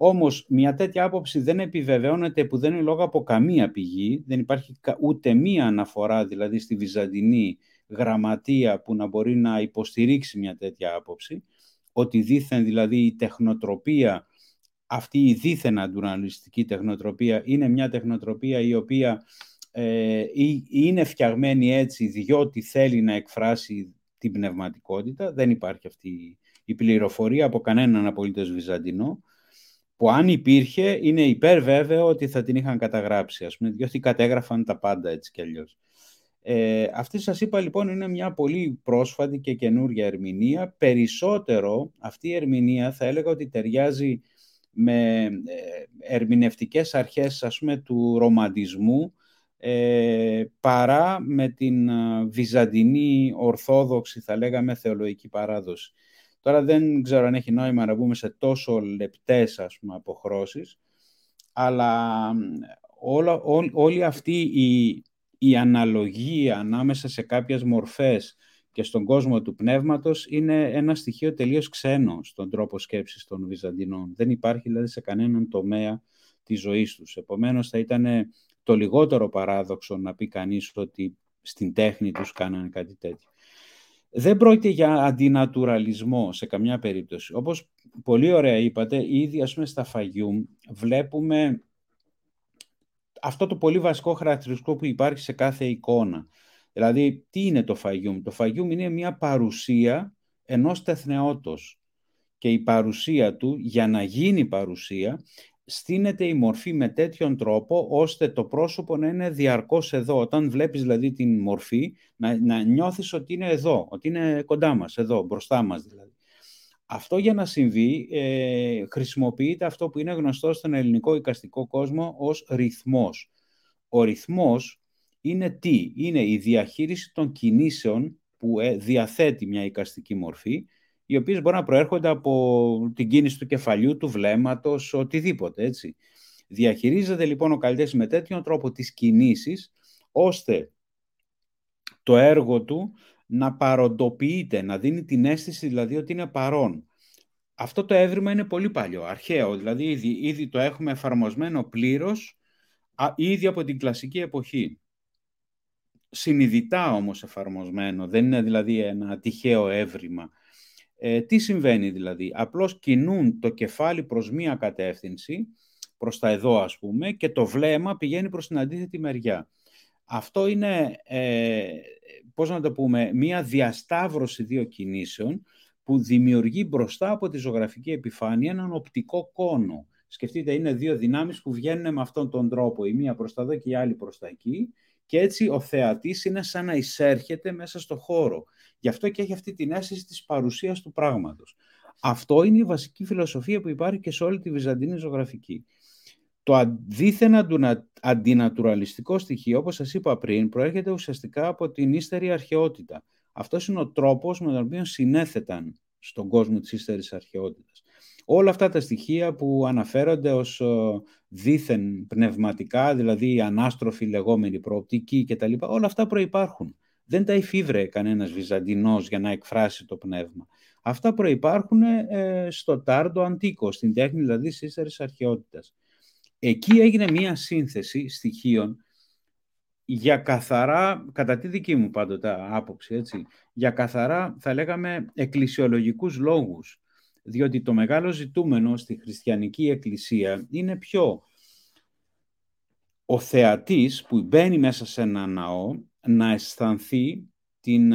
Όμως μια τέτοια άποψη δεν επιβεβαιώνεται που δεν είναι λόγω από καμία πηγή, δεν υπάρχει ούτε μία αναφορά δηλαδή στη Βυζαντινή γραμματεία που να μπορεί να υποστηρίξει μια τέτοια άποψη, ότι δήθεν δηλαδή η τεχνοτροπία, αυτή η δίθεν αντουρανιστική τεχνοτροπία είναι μια τεχνοτροπία η οποία ε, είναι φτιαγμένη έτσι διότι θέλει να εκφράσει την πνευματικότητα, δεν υπάρχει αυτή η πληροφορία από κανέναν απολύτως Βυζαντινό, που αν υπήρχε είναι υπέρ ότι θα την είχαν καταγράψει, ας πούμε, διότι κατέγραφαν τα πάντα έτσι κι αλλιώς. Ε, αυτή σας είπα λοιπόν είναι μια πολύ πρόσφατη και καινούργια ερμηνεία. Περισσότερο αυτή η ερμηνεία θα έλεγα ότι ταιριάζει με ε, ερμηνευτικές αρχές ας πούμε του ρομαντισμού ε, παρά με την ε, βυζαντινή ορθόδοξη θα λέγαμε θεολογική παράδοση. Τώρα δεν ξέρω αν έχει νόημα να μπούμε σε τόσο λεπτές ας πούμε, αποχρώσεις, αλλά όλα, όλη αυτή η, η αναλογία ανάμεσα σε κάποιες μορφές και στον κόσμο του πνεύματος είναι ένα στοιχείο τελείως ξένο στον τρόπο σκέψης των Βυζαντινών. Δεν υπάρχει δηλαδή σε κανέναν τομέα της ζωής τους. Επομένως θα ήταν το λιγότερο παράδοξο να πει κανείς ότι στην τέχνη τους κάνανε κάτι τέτοιο δεν πρόκειται για αντινατουραλισμό σε καμιά περίπτωση. Όπως πολύ ωραία είπατε, ήδη ας πούμε στα Φαγιούμ βλέπουμε αυτό το πολύ βασικό χαρακτηριστικό που υπάρχει σε κάθε εικόνα. Δηλαδή, τι είναι το Φαγιούμ. Το Φαγιούμ είναι μια παρουσία ενός τεθνεότος. Και η παρουσία του, για να γίνει παρουσία, στείνεται η μορφή με τέτοιον τρόπο ώστε το πρόσωπο να είναι διαρκώς εδώ. Όταν βλέπεις δηλαδή την μορφή, να, να νιώθεις ότι είναι εδώ, ότι είναι κοντά μας, εδώ, μπροστά μας δηλαδή. Αυτό για να συμβεί ε, χρησιμοποιείται αυτό που είναι γνωστό στον ελληνικό οικαστικό κόσμο ως ρυθμός. Ο ρυθμός είναι τι; Είναι η διαχείριση των κινήσεων που ε, διαθέτει μια οικαστική μορφή, οι οποίες μπορεί να προέρχονται από την κίνηση του κεφαλιού, του βλέμματος, οτιδήποτε, έτσι. Διαχειρίζεται λοιπόν ο καλλιτέχνης με τέτοιον τρόπο τις κινήσεις, ώστε το έργο του να παροντοποιείται, να δίνει την αίσθηση δηλαδή ότι είναι παρόν. Αυτό το έβριμα είναι πολύ παλιό, αρχαίο, δηλαδή ήδη, ήδη το έχουμε εφαρμοσμένο πλήρως ήδη από την κλασική εποχή. Συνειδητά όμως εφαρμοσμένο, δεν είναι δηλαδή ένα τυχαίο έβριμα. Ε, τι συμβαίνει δηλαδή, απλώς κινούν το κεφάλι προς μία κατεύθυνση, προς τα εδώ ας πούμε, και το βλέμμα πηγαίνει προς την αντίθετη μεριά. Αυτό είναι, ε, πώς να το πούμε, μία διασταύρωση δύο κινήσεων που δημιουργεί μπροστά από τη ζωγραφική επιφάνεια έναν οπτικό κόνο. Σκεφτείτε, είναι δύο δυνάμεις που βγαίνουν με αυτόν τον τρόπο, η μία προς τα εδώ και η άλλη προς τα εκεί, και έτσι ο θεατής είναι σαν να εισέρχεται μέσα στο χώρο. Γι' αυτό και έχει αυτή την αίσθηση της παρουσίας του πράγματος. Αυτό είναι η βασική φιλοσοφία που υπάρχει και σε όλη τη βυζαντινή ζωγραφική. Το αντίθεν αντινατουραλιστικό στοιχείο, όπως σας είπα πριν, προέρχεται ουσιαστικά από την ύστερη αρχαιότητα. Αυτός είναι ο τρόπος με τον οποίο συνέθεταν στον κόσμο της ύστερης αρχαιότητας. Όλα αυτά τα στοιχεία που αναφέρονται ως δίθεν πνευματικά, δηλαδή η ανάστροφη λεγόμενη προοπτική κτλ. Όλα αυτά προϋπάρχουν. Δεν τα υφίβρε κανένας Βυζαντινός για να εκφράσει το πνεύμα. Αυτά προϋπάρχουν ε, στο τάρντο αντίκο, στην τέχνη δηλαδή της ύστερης αρχαιότητας. Εκεί έγινε μία σύνθεση στοιχείων για καθαρά, κατά τη δική μου πάντοτε άποψη, έτσι, για καθαρά θα λέγαμε εκκλησιολογικούς λόγους. Διότι το μεγάλο ζητούμενο στη χριστιανική εκκλησία είναι πιο ο θεατής που μπαίνει μέσα σε ένα ναό να αισθανθεί την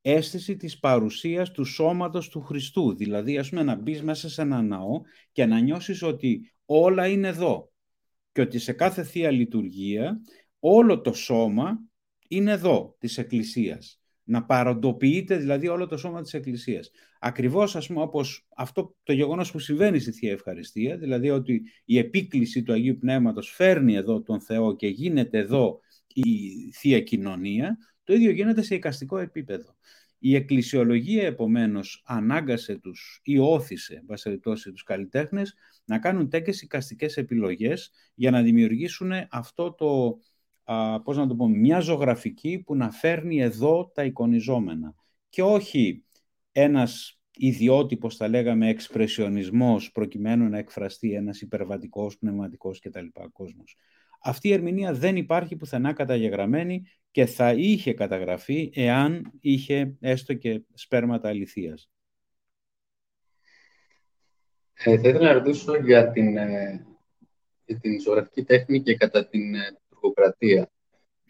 αίσθηση της παρουσίας του σώματος του Χριστού. Δηλαδή, ας πούμε, να μπεις μέσα σε ένα ναό και να νιώσεις ότι όλα είναι εδώ. Και ότι σε κάθε Θεία Λειτουργία όλο το σώμα είναι εδώ της Εκκλησίας. Να παροντοποιείται δηλαδή όλο το σώμα της Εκκλησίας. Ακριβώς ας πούμε όπως αυτό το γεγονός που συμβαίνει στη Θεία Ευχαριστία, δηλαδή ότι η επίκληση του Αγίου Πνεύματος φέρνει εδώ τον Θεό και γίνεται εδώ η Θεία Κοινωνία, το ίδιο γίνεται σε οικαστικό επίπεδο. Η εκκλησιολογία, επομένως, ανάγκασε τους ή όθησε, βασιλετώσει τους καλλιτέχνες, να κάνουν τέτοιες οικαστικές επιλογές για να δημιουργήσουν αυτό το, α, πώς να το πω, μια ζωγραφική που να φέρνει εδώ τα εικονιζόμενα. Και όχι ένας ιδιότυπος, θα λέγαμε, εξπρεσιονισμός προκειμένου να εκφραστεί ένας υπερβατικός, πνευματικός κτλ. κόσμος. Αυτή η ερμηνεία δεν υπάρχει πουθενά καταγεγραμμένη και θα είχε καταγραφεί εάν είχε έστω και σπέρματα αληθείας. Ε, θα ήθελα να ρωτήσω για την, ε, για την ζωγραφική τέχνη και κατά την ε, τουρκοκρατία.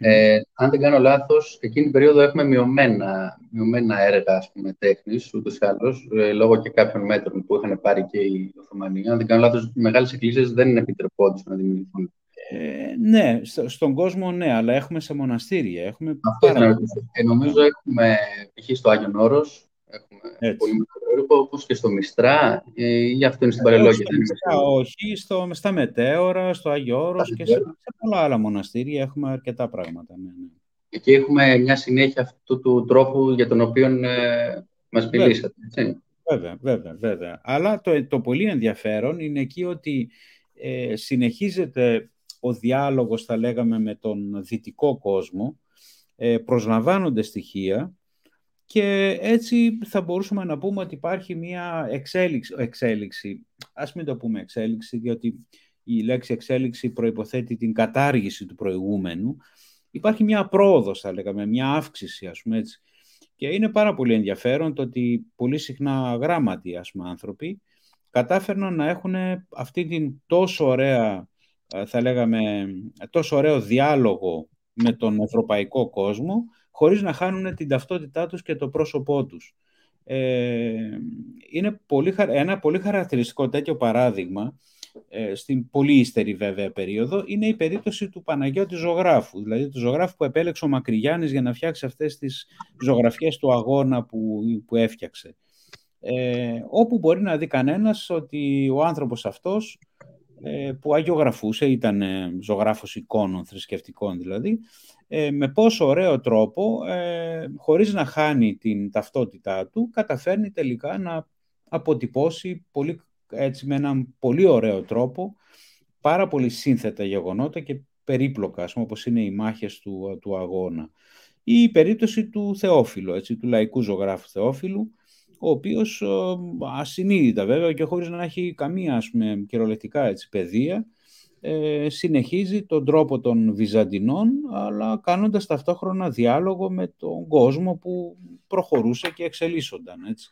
Ε, αν δεν κάνω λάθος, εκείνη την περίοδο έχουμε μειωμένα, μειωμένα έργα ας πούμε, τέχνης, ούτως ή άλλως, ε, λόγω και κάποιων μέτρων που είχαν πάρει και η Οθωμανία. Αν δεν κάνω λάθος, οι μεγάλες εκκλησίες δεν επιτρεπόντουσαν να δημιουργηθούν. Ε, ναι, στον κόσμο ναι, αλλά έχουμε σε μοναστήρια. Έχουμε Αυτό πάρα... ε, νομίζω έχουμε π.χ. στο Άγιον Όρος, έχουμε Έτσι. πολύ μεγάλο έργο, όπως και στο Μιστρά, ε, ή αυτό είναι στην Παρελόγια. όχι, στο, στα Μετέωρα, στο Άγιο Όρος και σε, σε πολλά άλλα μοναστήρια έχουμε αρκετά πράγματα. Ναι, ναι. Εκεί έχουμε μια συνέχεια αυτού του τρόπου για τον οποίο ε, μας μιλήσατε. Έτσι. Βέβαια, βέβαια, βέβαια. Αλλά το, το πολύ ενδιαφέρον είναι εκεί ότι ε, συνεχίζεται ο διάλογος, θα λέγαμε, με τον δυτικό κόσμο, ε, προσλαμβάνονται στοιχεία και έτσι θα μπορούσαμε να πούμε ότι υπάρχει μια εξέλιξη, εξέλιξη. Ας μην το πούμε εξέλιξη, διότι η λέξη εξέλιξη προϋποθέτει την κατάργηση του προηγούμενου. Υπάρχει μια πρόοδος, θα λέγαμε, μια αύξηση, ας πούμε έτσι. Και είναι πάρα πολύ ενδιαφέρον το ότι πολύ συχνά γράμματοι, ας πούμε, άνθρωποι κατάφερναν να έχουν αυτή την τόσο ωραία ε, θα λέγαμε, τόσο ωραίο διάλογο με τον ευρωπαϊκό κόσμο, χωρίς να χάνουν την ταυτότητά τους και το πρόσωπό τους. Ε, είναι πολύ, ένα πολύ χαρακτηριστικό τέτοιο παράδειγμα, ε, στην πολύ ύστερη βέβαια περίοδο, είναι η περίπτωση του Παναγιώτη Ζωγράφου, δηλαδή του ζωγράφου που επέλεξε ο Μακρυγιάννης για να φτιάξει αυτές τις ζωγραφιές του αγώνα που, που έφτιαξε. ε, όπου μπορεί να δει κανένας ότι ο άνθρωπος αυτός ε, που αγιογραφούσε, ήταν ε, ζωγράφος εικόνων, θρησκευτικών δηλαδή, ε, με πόσο ωραίο τρόπο, ε, χωρίς να χάνει την ταυτότητά του, καταφέρνει τελικά να αποτυπώσει πολύ, έτσι, με έναν πολύ ωραίο τρόπο πάρα πολύ σύνθετα γεγονότα και περίπλοκα, ας πούμε, όπως είναι οι μάχες του, του αγώνα. Ή η περίπτωση του Θεόφιλου, έτσι, του λαϊκού ζωγράφου Θεόφιλου, ο οποίος ασυνείδητα βέβαια και χωρίς να έχει καμία ας πούμε, κυριολεκτικά έτσι, παιδεία, ε, συνεχίζει τον τρόπο των Βυζαντινών, αλλά κάνοντας ταυτόχρονα διάλογο με τον κόσμο που προχωρούσε και εξελίσσονταν. Έτσι.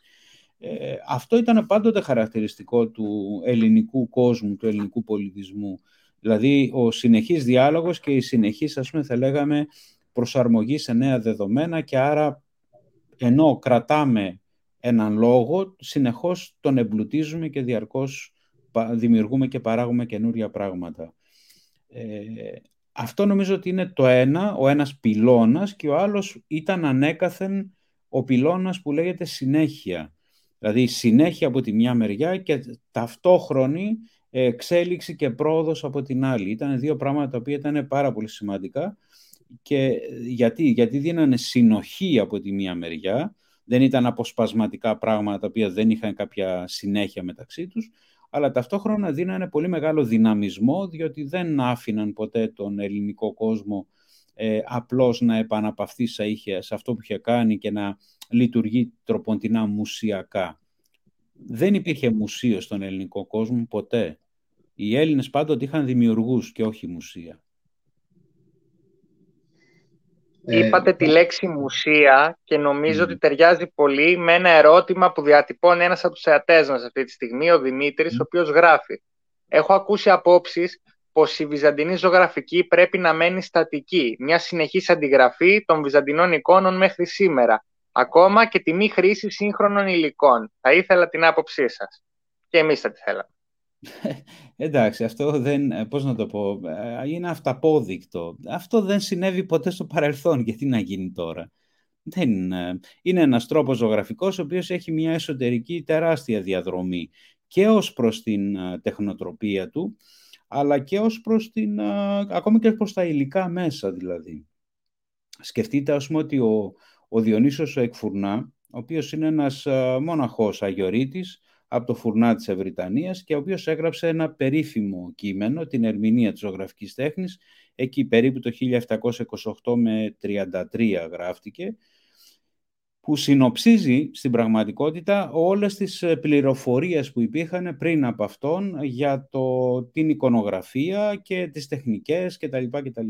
Ε, αυτό ήταν πάντοτε χαρακτηριστικό του ελληνικού κόσμου, του ελληνικού πολιτισμού. Δηλαδή ο συνεχής διάλογος και η συνεχής, ας πούμε, θα λέγαμε, προσαρμογή σε νέα δεδομένα και άρα ενώ κρατάμε έναν λόγο, συνεχώς τον εμπλουτίζουμε και διαρκώς δημιουργούμε και παράγουμε καινούρια πράγματα. Ε, αυτό νομίζω ότι είναι το ένα, ο ένας πυλώνας και ο άλλος ήταν ανέκαθεν ο πυλώνας που λέγεται συνέχεια. Δηλαδή συνέχεια από τη μια μεριά και ταυτόχρονη εξέλιξη και πρόοδος από την άλλη. Ήταν δύο πράγματα τα οποία ήταν πάρα πολύ σημαντικά και γιατί, γιατί δίνανε συνοχή από τη μία μεριά, δεν ήταν αποσπασματικά πράγματα τα οποία δεν είχαν κάποια συνέχεια μεταξύ τους, αλλά ταυτόχρονα δίνανε πολύ μεγάλο δυναμισμό, διότι δεν άφηναν ποτέ τον ελληνικό κόσμο ε, απλώς να επαναπαυθεί σε αυτό που είχε κάνει και να λειτουργεί τροποντινά μουσιακά. Δεν υπήρχε μουσείο στον ελληνικό κόσμο ποτέ. Οι Έλληνες πάντοτε είχαν δημιουργούς και όχι μουσεία. Ε, Είπατε τη λέξη μουσεία και νομίζω ότι ταιριάζει πολύ με ένα ερώτημα που διατυπώνει ένας από τους θεατές μας αυτή τη στιγμή, ο Δημήτρης, ο οποίος γράφει. Έχω ακούσει απόψεις πως η βυζαντινή ζωγραφική πρέπει να μένει στατική, μια συνεχής αντιγραφή των βυζαντινών εικόνων μέχρι σήμερα, ακόμα και τη μη χρήση σύγχρονων υλικών. Θα ήθελα την άποψή σας. Και εμείς θα τη θέλαμε. Εντάξει, αυτό δεν, ε, πώς να το πω, ε, είναι αυταπόδεικτο. Αυτό δεν συνέβη ποτέ στο παρελθόν, γιατί να γίνει τώρα; Δεν, ε, είναι ένας τρόπος ζωγραφικός, ο οποίος έχει μια εσωτερική τεράστια διαδρομή και ως προς την τεχνοτροπία του, αλλά και ως προς την, ακόμη και προς τα υλικά μέσα δηλαδή. Σκεφτείτε, ας πούμε, ότι ο, ο Διονύσος Εκφουρνά, ο οποίος είναι ένας μοναχός αγιορείτης, από το φουρνά της Ευρυτανίας και ο οποίος έγραψε ένα περίφημο κείμενο, την ερμηνεία της ζωγραφικής τέχνης, εκεί περίπου το 1728 με 33 γράφτηκε, που συνοψίζει στην πραγματικότητα όλες τις ε, πληροφορίες που υπήρχαν πριν από αυτόν για το, την εικονογραφία και τις τεχνικές κτλ. κτλ.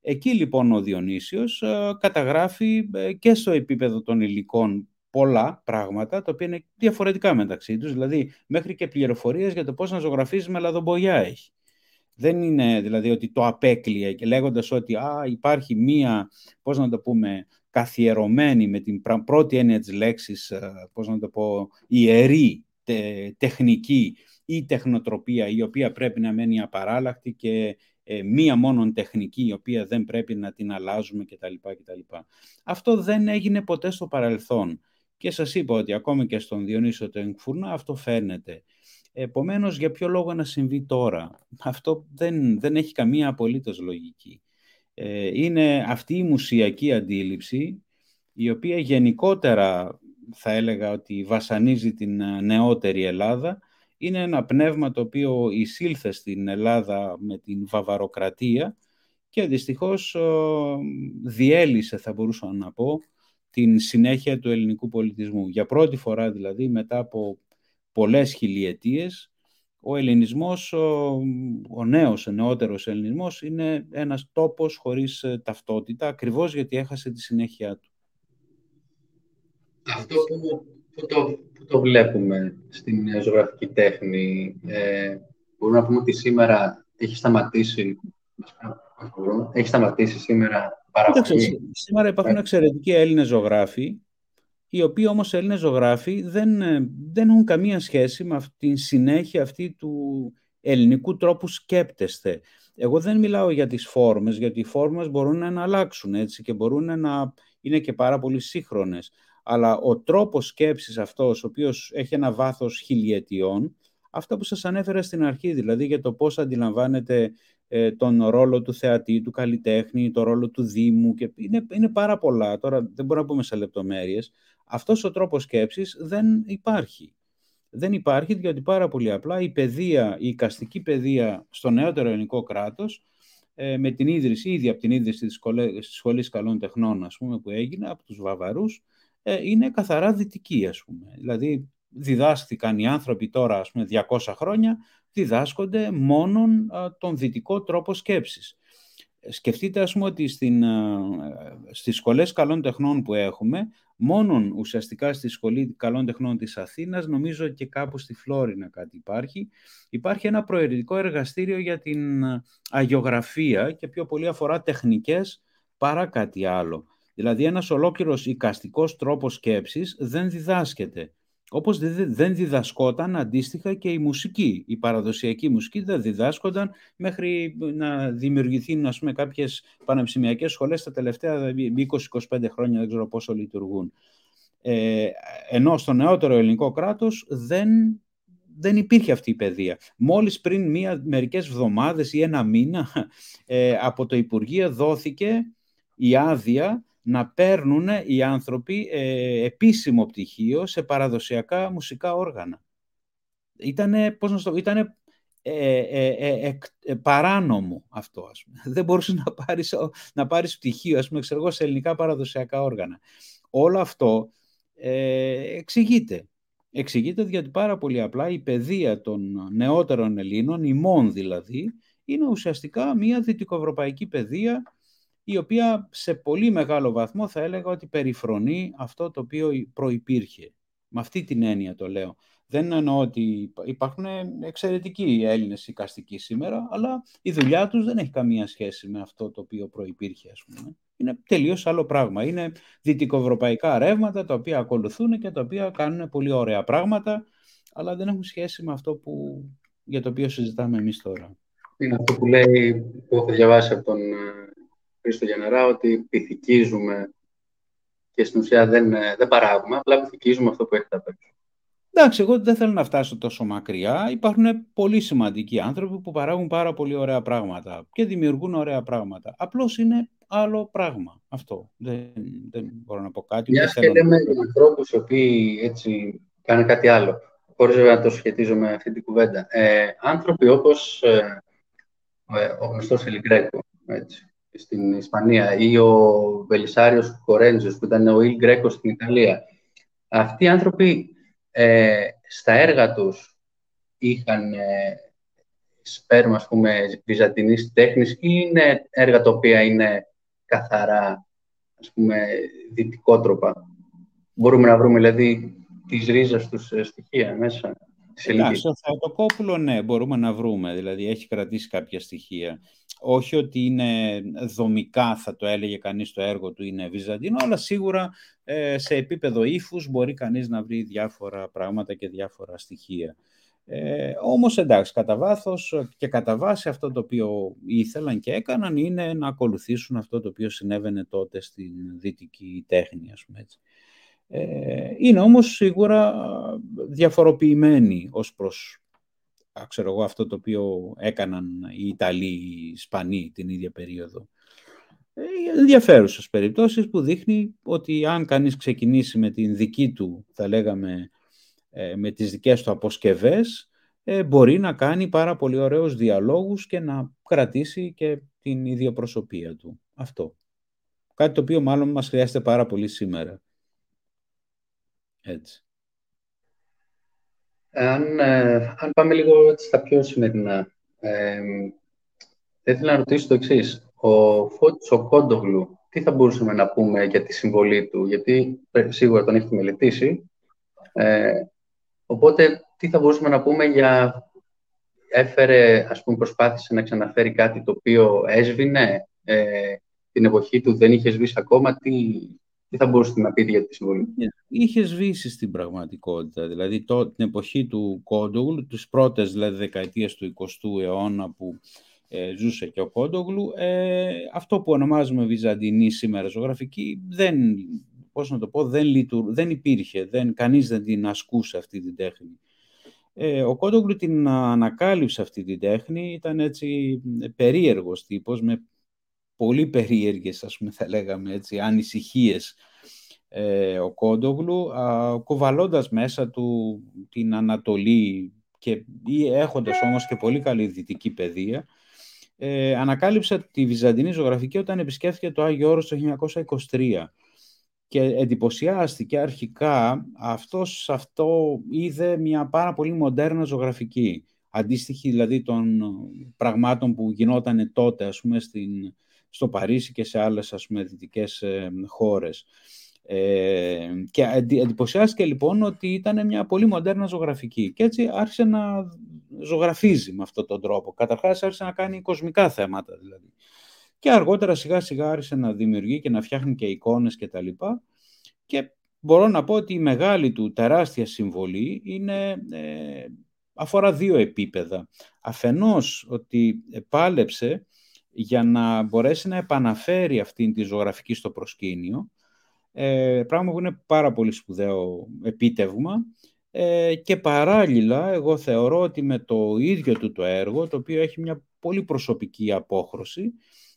Εκεί λοιπόν ο Διονύσιος ε, καταγράφει ε, και στο επίπεδο των υλικών πολλά πράγματα, τα οποία είναι διαφορετικά μεταξύ τους, δηλαδή μέχρι και πληροφορίες για το πώς να ζωγραφίζεις με λαδομπογιά έχει. Δεν είναι δηλαδή ότι το απέκλειε και λέγοντας ότι α, υπάρχει μία, πώς να το πούμε, καθιερωμένη με την πρώτη έννοια της λέξης, ε, πώς να το πω, ιερή τεχνική ή τεχνοτροπία η οποία πρέπει να μένει απαράλλαχτη και ε, μία μόνον τεχνική η οποία δεν πρέπει να την αλλάζουμε κτλ. κτλ. Αυτό δεν έγινε ποτέ στο παρελθόν. Και σας είπα ότι ακόμη και στον Διονύσιο Τεγκφούρνα αυτό φαίνεται. Επομένως, για ποιο λόγο να συμβεί τώρα; Αυτό δεν, δεν έχει καμία απολύτως λογική. Ε, είναι αυτή η μουσιακή αντίληψη, η οποία γενικότερα θα έλεγα ότι βασανίζει την ε, νεότερη Ελλάδα, είναι ένα πνεύμα το οποίο εισήλθε στην Ελλάδα με την βαβαροκρατία και δυστυχώς διέλυσε, θα μπορούσα να πω, την συνέχεια του ελληνικού πολιτισμού. Για πρώτη φορά δηλαδή μετά από πολλές χιλιετίες ο ελληνισμός, ο, ο νέος, ο νεότερος ελληνισμός είναι ένας τόπος χωρίς ε, ταυτότητα ακριβώς γιατί έχασε τη συνέχεια του. Αυτό που, που, το, που το βλέπουμε στην ζωγραφική τέχνη, ε, μπορούμε να πούμε ότι σήμερα έχει σταματήσει, έχει σταματήσει σήμερα σήμερα υπάρχουν εξαιρετικοί Έλληνες ζωγράφοι, οι οποίοι όμως Έλληνες ζωγράφοι δεν, ε, δεν έχουν καμία σχέση με αυτή, την συνέχεια αυτή του ελληνικού τρόπου σκέπτεστε. Εγώ δεν μιλάω για τις φόρμες, γιατί οι φόρμες μπορούν να αλλάξουν έτσι και μπορούν να είναι και πάρα πολύ σύγχρονες. αλλά ο τρόπος σκέψης αυτός, ο οποίος έχει ένα βάθος χιλιετιών, αυτό που σας ανέφερα στην αρχή, δηλαδή για το πώς αντιλαμβάνεται ε, τον ρόλο του θεατή, του καλλιτέχνη, τον ρόλο του Δήμου και είναι, είναι πάρα πολλά. Τώρα δεν μπορούμε να πούμε σε λεπτομέρειες. Αυτός ο τρόπος σκέψης δεν υπάρχει. Δεν υπάρχει διότι πάρα πολύ απλά η παιδεία, η οικαστική παιδεία στο νεότερο ελληνικό κράτος ε, με την ίδρυση, ήδη από την ίδρυση της Σχολής Καλών Τεχνών ας πούμε, που έγινε από τους Βαβαρούς, ε, είναι καθαρά δυτική ας πούμε. Δηλαδή διδάσκθηκαν οι άνθρωποι τώρα ας πούμε 200 χρόνια, διδάσκονται μόνον τον δυτικό τρόπο σκέψης. Σκεφτείτε ας πούμε ότι στην, στις σχολές καλών τεχνών που έχουμε, μόνον ουσιαστικά στη Σχολή Καλών Τεχνών της Αθήνας, νομίζω και κάπου στη Φλόρινα κάτι υπάρχει, υπάρχει ένα προαιρετικό εργαστήριο για την αγιογραφία και πιο πολύ αφορά τεχνικές παρά κάτι άλλο. Δηλαδή ένας ολόκληρος οικαστικός τρόπος σκέψης δεν διδάσκεται. Όπως δεν διδασκόταν αντίστοιχα και η μουσική. Η παραδοσιακή μουσική δεν διδάσκονταν μέχρι να δημιουργηθούν ας πούμε, κάποιες πανεπιστημιακές σχολές τα τελευταία 20-25 χρόνια, δεν ξέρω πόσο λειτουργούν. Ε, ενώ στο νεότερο ελληνικό κράτος δεν, δεν υπήρχε αυτή η παιδεία. Μόλις πριν μία, μερικές εβδομάδες ή ένα μήνα ε, από το Υπουργείο δόθηκε η άδεια να παίρνουν οι άνθρωποι ε, επίσημο πτυχίο σε παραδοσιακά μουσικά όργανα. Ήτανε, πώς να στο, ήτανε ε, ε, ε, παράνομο αυτό, ας πούμε. Δεν μπορούσες να πάρεις, να πάρεις πτυχίο, ας πούμε, ξέρω, σε ελληνικά παραδοσιακά όργανα. Όλο αυτό εξηγείται. Εξηγείται γιατί πάρα πολύ απλά η παιδεία των νεότερων Ελλήνων, ημών δηλαδή, είναι ουσιαστικά μια δυτικοευρωπαϊκή παιδεία η οποία σε πολύ μεγάλο βαθμό θα έλεγα ότι περιφρονεί αυτό το οποίο προϋπήρχε. Με αυτή την έννοια το λέω. Δεν εννοώ ότι υπάρχουν εξαιρετικοί Έλληνες οικαστικοί σήμερα, αλλά η δουλειά τους δεν έχει καμία σχέση με αυτό το οποίο προϋπήρχε, ας πούμε. Είναι τελείως άλλο πράγμα. Είναι δυτικοευρωπαϊκά ρεύματα τα οποία ακολουθούν και τα οποία κάνουν πολύ ωραία πράγματα, αλλά δεν έχουν σχέση με αυτό που, για το οποίο συζητάμε εμείς τώρα. Είναι αυτό που λέει, που έχω διαβάσει από τον ε, Χρήστο Γενερά ότι πυθικίζουμε και στην ουσία δεν, ε, δεν παράγουμε, απλά πυθικίζουμε αυτό που έχετε απ' έξω. Εντάξει, εγώ δεν θέλω να φτάσω τόσο μακριά. Υπάρχουν πολύ σημαντικοί άνθρωποι που παράγουν πάρα πολύ ωραία πράγματα και δημιουργούν ωραία πράγματα. Απλώς είναι άλλο πράγμα αυτό. Δεν, δεν μπορώ να πω κάτι. Μια και λέμε για ανθρώπους οι οποίοι έτσι κάνουν κάτι άλλο. Χωρίς να το σχετίζω με αυτή την κουβέντα. Ε, άνθρωποι όπως ε, ε, ο γνωστός Ελιγκρέκο, έτσι, στην Ισπανία ή ο Βελισάριος Κορέντζος που ήταν ο Ιλ Γκρέκος στην Ιταλία. Αυτοί οι άνθρωποι ε, στα έργα τους είχαν ε, σπέρμα, ας πούμε, βυζαντινής τέχνης ή είναι έργα τα οποία είναι καθαρά, ας πούμε, δυτικότροπα. Μπορούμε να βρούμε, δηλαδή, τις ρίζες τους ε, στοιχεία μέσα. Εντάξει, στο Θεοτοκόπουλο, ναι, μπορούμε να βρούμε. Δηλαδή, έχει κρατήσει κάποια στοιχεία όχι ότι είναι δομικά, θα το έλεγε κανείς, το έργο του είναι βυζαντινό, αλλά σίγουρα ε, σε επίπεδο ύφους μπορεί κανείς να βρει διάφορα πράγματα και διάφορα στοιχεία. Ε, όμως εντάξει, κατά βάθος και κατά βάση αυτό το οποίο ήθελαν και έκαναν είναι να ακολουθήσουν αυτό το οποίο συνέβαινε τότε στην δυτική τέχνη, ας πούμε έτσι. Ε, είναι όμως σίγουρα διαφοροποιημένοι ως προς ξέρω εγώ, αυτό το οποίο έκαναν οι Ιταλοί, οι Ισπανοί την ίδια περίοδο. Ε, ενδιαφέρουσες περιπτώσεις που δείχνει ότι αν κανείς ξεκινήσει με την δική του, θα λέγαμε, ε, με τις δικές του αποσκευές, ε, μπορεί να κάνει πάρα πολύ ωραίους διαλόγους και να κρατήσει και την ίδια προσωπία του. Αυτό. Κάτι το οποίο μάλλον μας χρειάζεται πάρα πολύ σήμερα. Έτσι. Αν, ε, αν πάμε λίγο στα πιο σημερινά, ε, θα ήθελα να ρωτήσω το εξής. Ο Φώτης ο Κόντογλου, τι θα μπορούσαμε να πούμε για τη συμβολή του, γιατί σίγουρα τον έχετε μελετήσει. Ε, οπότε, τι θα μπορούσαμε να πούμε για... Έφερε, ας πούμε, προσπάθησε να ξαναφέρει κάτι το οποίο έσβηνε ε, την εποχή του, δεν είχε σβήσει ακόμα. Τι, τι θα μπορούσατε να πείτε για τη συμβολή. Είχες σβήσει στην πραγματικότητα. Δηλαδή το, την εποχή του Κόντογλου, τις πρώτες δηλαδή, δεκαετίες του 20ου αιώνα που ε, ζούσε και ο Κόντογλου, ε, αυτό που ονομάζουμε βυζαντινή σήμερα ζωγραφική δεν πώς να το πω, δεν, λειτου, δεν υπήρχε, δεν, κανείς δεν την ασκούσε αυτή την τέχνη. Ε, ο Κόντογλου την ανακάλυψε αυτή την τέχνη, ήταν έτσι περίεργος τύπος, με πολύ περίεργες, ας πούμε, θα λέγαμε έτσι, ανησυχίες ε, ο Κόντογλου, κοβαλώντας μέσα του την Ανατολή και έχοντας όμως και πολύ καλή δυτική παιδεία, ε, ανακάλυψε τη Βυζαντινή ζωγραφική όταν επισκέφθηκε το Άγιο Όρος το 1923 και εντυπωσιάστηκε αρχικά αυτός αυτό είδε μια πάρα πολύ μοντέρνα ζωγραφική. Αντίστοιχη δηλαδή των πραγμάτων που γινόταν τότε ας πούμε στην, στο Παρίσι και σε άλλες ας πούμε δυτικές ε, χώρες. Ε, και εντυπωσιάστηκε λοιπόν ότι ήταν μια πολύ μοντέρνα ζωγραφική και έτσι άρχισε να ζωγραφίζει με αυτόν τον τρόπο. Καταρχάς άρχισε να κάνει κοσμικά θέματα δηλαδή. Και αργότερα σιγά σιγά άρχισε να δημιουργεί και να φτιάχνει και εικόνες και τα λοιπά. Και μπορώ να πω ότι η μεγάλη του τεράστια συμβολή είναι, ε, αφορά δύο επίπεδα. Αφενός ότι πάλεψε για να μπορέσει να επαναφέρει αυτήν τη ζωγραφική στο προσκήνιο, ε, πράγμα που είναι πάρα πολύ σπουδαίο επίτευγμα. Ε, και παράλληλα εγώ θεωρώ ότι με το ίδιο του το έργο, το οποίο έχει μια πολύ προσωπική απόχρωση,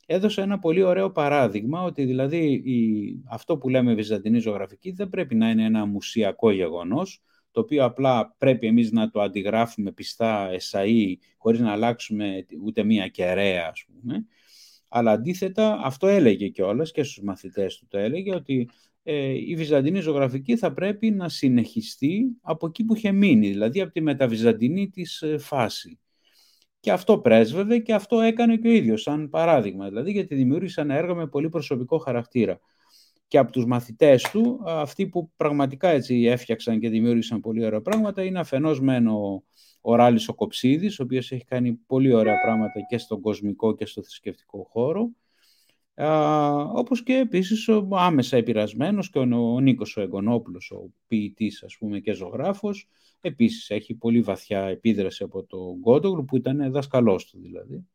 έδωσε ένα πολύ ωραίο παράδειγμα ότι δηλαδή η, αυτό που λέμε βυζαντινή ζωγραφική δεν πρέπει να είναι ένα μουσιακό γεγονός, το οποίο απλά πρέπει εμείς να το αντιγράφουμε πιστά εσαΐ, χωρίς να αλλάξουμε ούτε μία κεραία, ας πούμε. Αλλά αντίθετα, αυτό έλεγε κιόλας και στους μαθητές του το έλεγε, ότι ε, η βυζαντινή ζωγραφική θα πρέπει να συνεχιστεί από εκεί που είχε μείνει, δηλαδή από τη μεταβυζαντινή της ε, φάση. Και αυτό πρέσβευε και αυτό έκανε και ο ίδιος, σαν παράδειγμα, δηλαδή γιατί δημιούργησε ένα έργο με πολύ προσωπικό χαρακτήρα. Και από τους μαθητές του, αυτοί που πραγματικά έτσι έφτιαξαν και δημιούργησαν πολύ ωραία πράγματα, είναι αφενός μεν ο, ο Ράλης ο Κοψίδης, ο οποίος έχει κάνει πολύ ωραία πράγματα και στον κοσμικό και στο θρησκευτικό χώρο, Α, όπως και επίσης ο άμεσα επηρασμένος και ο, ο Νίκος ο Εγγονόπουλος, ο ποιητής ας πούμε και ζωγράφος, επίσης έχει πολύ βαθιά επίδραση από τον Γκόντογλου που ήταν δασκαλός του δηλαδή.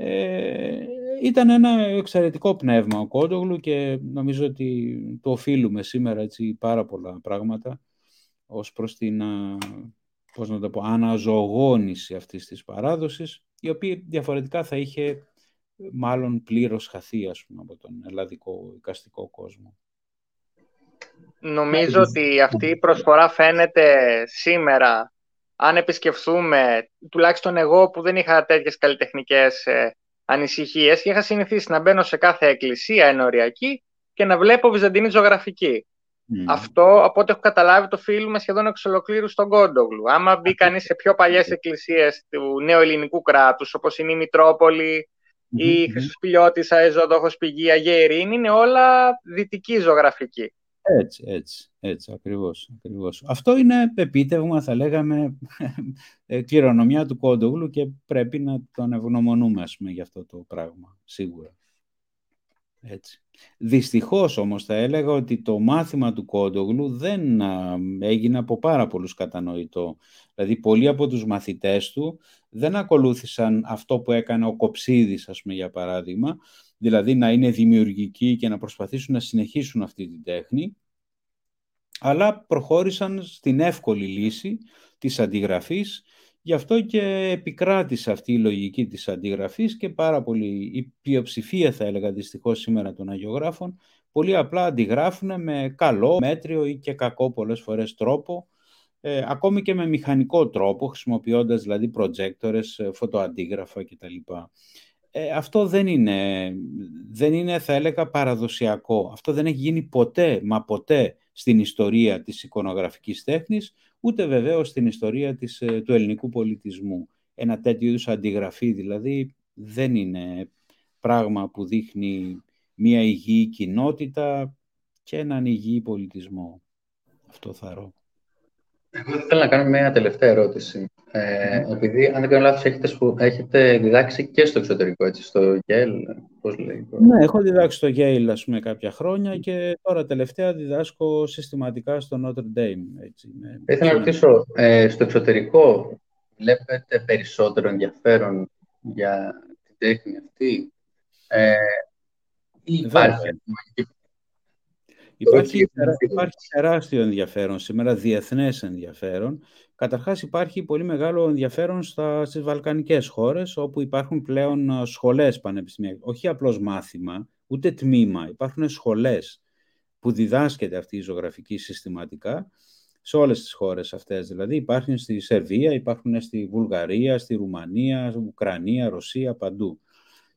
Ε, ήταν ένα εξαιρετικό πνεύμα ο Κόντογλου και νομίζω ότι το οφείλουμε σήμερα έτσι πάρα πολλά πράγματα ως προς την πώς να το πω, αναζωογόνηση αυτής της παράδοσης η οποία διαφορετικά θα είχε μάλλον πλήρως χαθεί ας πούμε, από τον ελλαδικό οικαστικό κόσμο. Νομίζω ότι αυτή η προσφορά φαίνεται σήμερα, αν επισκεφθούμε, τουλάχιστον εγώ που δεν είχα τέτοιες καλλιτεχνικές ε, ανησυχίες και είχα συνηθίσει να μπαίνω σε κάθε εκκλησία ενοριακή και να βλέπω βυζαντινή ζωγραφική. Αυτό, από ό,τι έχω καταλάβει, το φίλουμε σχεδόν εξ ολοκλήρου στον Κόντογλου. Άμα μπει κανείς σε πιο παλιές εκκλησίες του νέου ελληνικού κράτους, όπως είναι η Μητρόπολη, η Χρυσοσπηλιώτησα, η Ζωοδόχος Πηγή, Αγία Ειρήνη, είναι όλα δυτική ζωγραφική. Έτσι, έτσι, έτσι, ακριβώς, ακριβώς. Αυτό είναι επίτευγμα, θα λέγαμε, ε, κληρονομιά του Κόντογλου και πρέπει να τον ευγνωμονούμε, ας πούμε, για αυτό το πράγμα, σίγουρα. Έτσι. Δυστυχώς όμως θα έλεγα ότι το μάθημα του Κόντογλου δεν έγινε από πάρα πολλούς κατανοητό. Δηλαδή πολλοί από τους μαθητές του δεν ακολούθησαν αυτό που έκανε ο Κοψίδης, ας πούμε, για παράδειγμα, δηλαδή να είναι δημιουργικοί και να προσπαθήσουν να συνεχίσουν αυτή την τέχνη, αλλά προχώρησαν στην εύκολη λύση της αντιγραφής Γι' αυτό και επικράτησε αυτή η λογική της αντιγραφής και πάρα πολύ, η πλειοψηφία θα έλεγα δυστυχώς σήμερα των αγιογράφων, πολύ απλά αντιγράφουν με καλό, μέτριο ή και κακό πολλές φορές τρόπο, ε, ακόμη και με μηχανικό τρόπο, χρησιμοποιώντας δηλαδή προτζέκτορες, ε, φωτοαντίγραφα κτλ. Ε, αυτό δεν είναι, δεν είναι, θα έλεγα, παραδοσιακό. Αυτό δεν έχει γίνει ποτέ, μα ποτέ, στην ιστορία της εικονογραφικής τέχνης, ούτε βεβαίως στην ιστορία της, ε, του ελληνικού πολιτισμού. Ένα τέτοιο είδους αντιγραφή δηλαδή δεν είναι πράγμα που δείχνει μια υγιή κοινότητα και έναν υγιή πολιτισμό. Αυτό θα ρω. Εγώ θέλω να κάνω μια τελευταία ερώτηση. Ε, επειδή, αν δεν κάνω λάθος, έχετε, έχετε διδάξει και στο εξωτερικό, έτσι, στο Yale, πώς λέει. Ναι, έχω διδάξει στο Yale, ας πούμε, κάποια χρόνια και τώρα τελευταία διδάσκω συστηματικά στο Notre Dame. Έτσι, με... ήθελα να ρωτήσω, ε, στο εξωτερικό βλέπετε περισσότερο ενδιαφέρον για την τέχνη αυτή; Ε, ή υπάρχει Υπάρχει, υπάρχει τεράστιο ενδιαφέρον σήμερα, διεθνές ενδιαφέρον. Καταρχάς υπάρχει πολύ μεγάλο ενδιαφέρον στα, στις βαλκανικές χώρες, όπου υπάρχουν πλέον ε, σχολές πανεπιστημιακές. Όχι απλώς μάθημα, ούτε τμήμα. Υπάρχουν σχολές που διδάσκεται αυτή η ζωγραφική συστηματικά σε όλες τις χώρες αυτές. Δηλαδή υπάρχουν στη Σερβία, υπάρχουν στη Βουλγαρία, στη Ρουμανία, Ουκρανία, Ρωσία, παντού.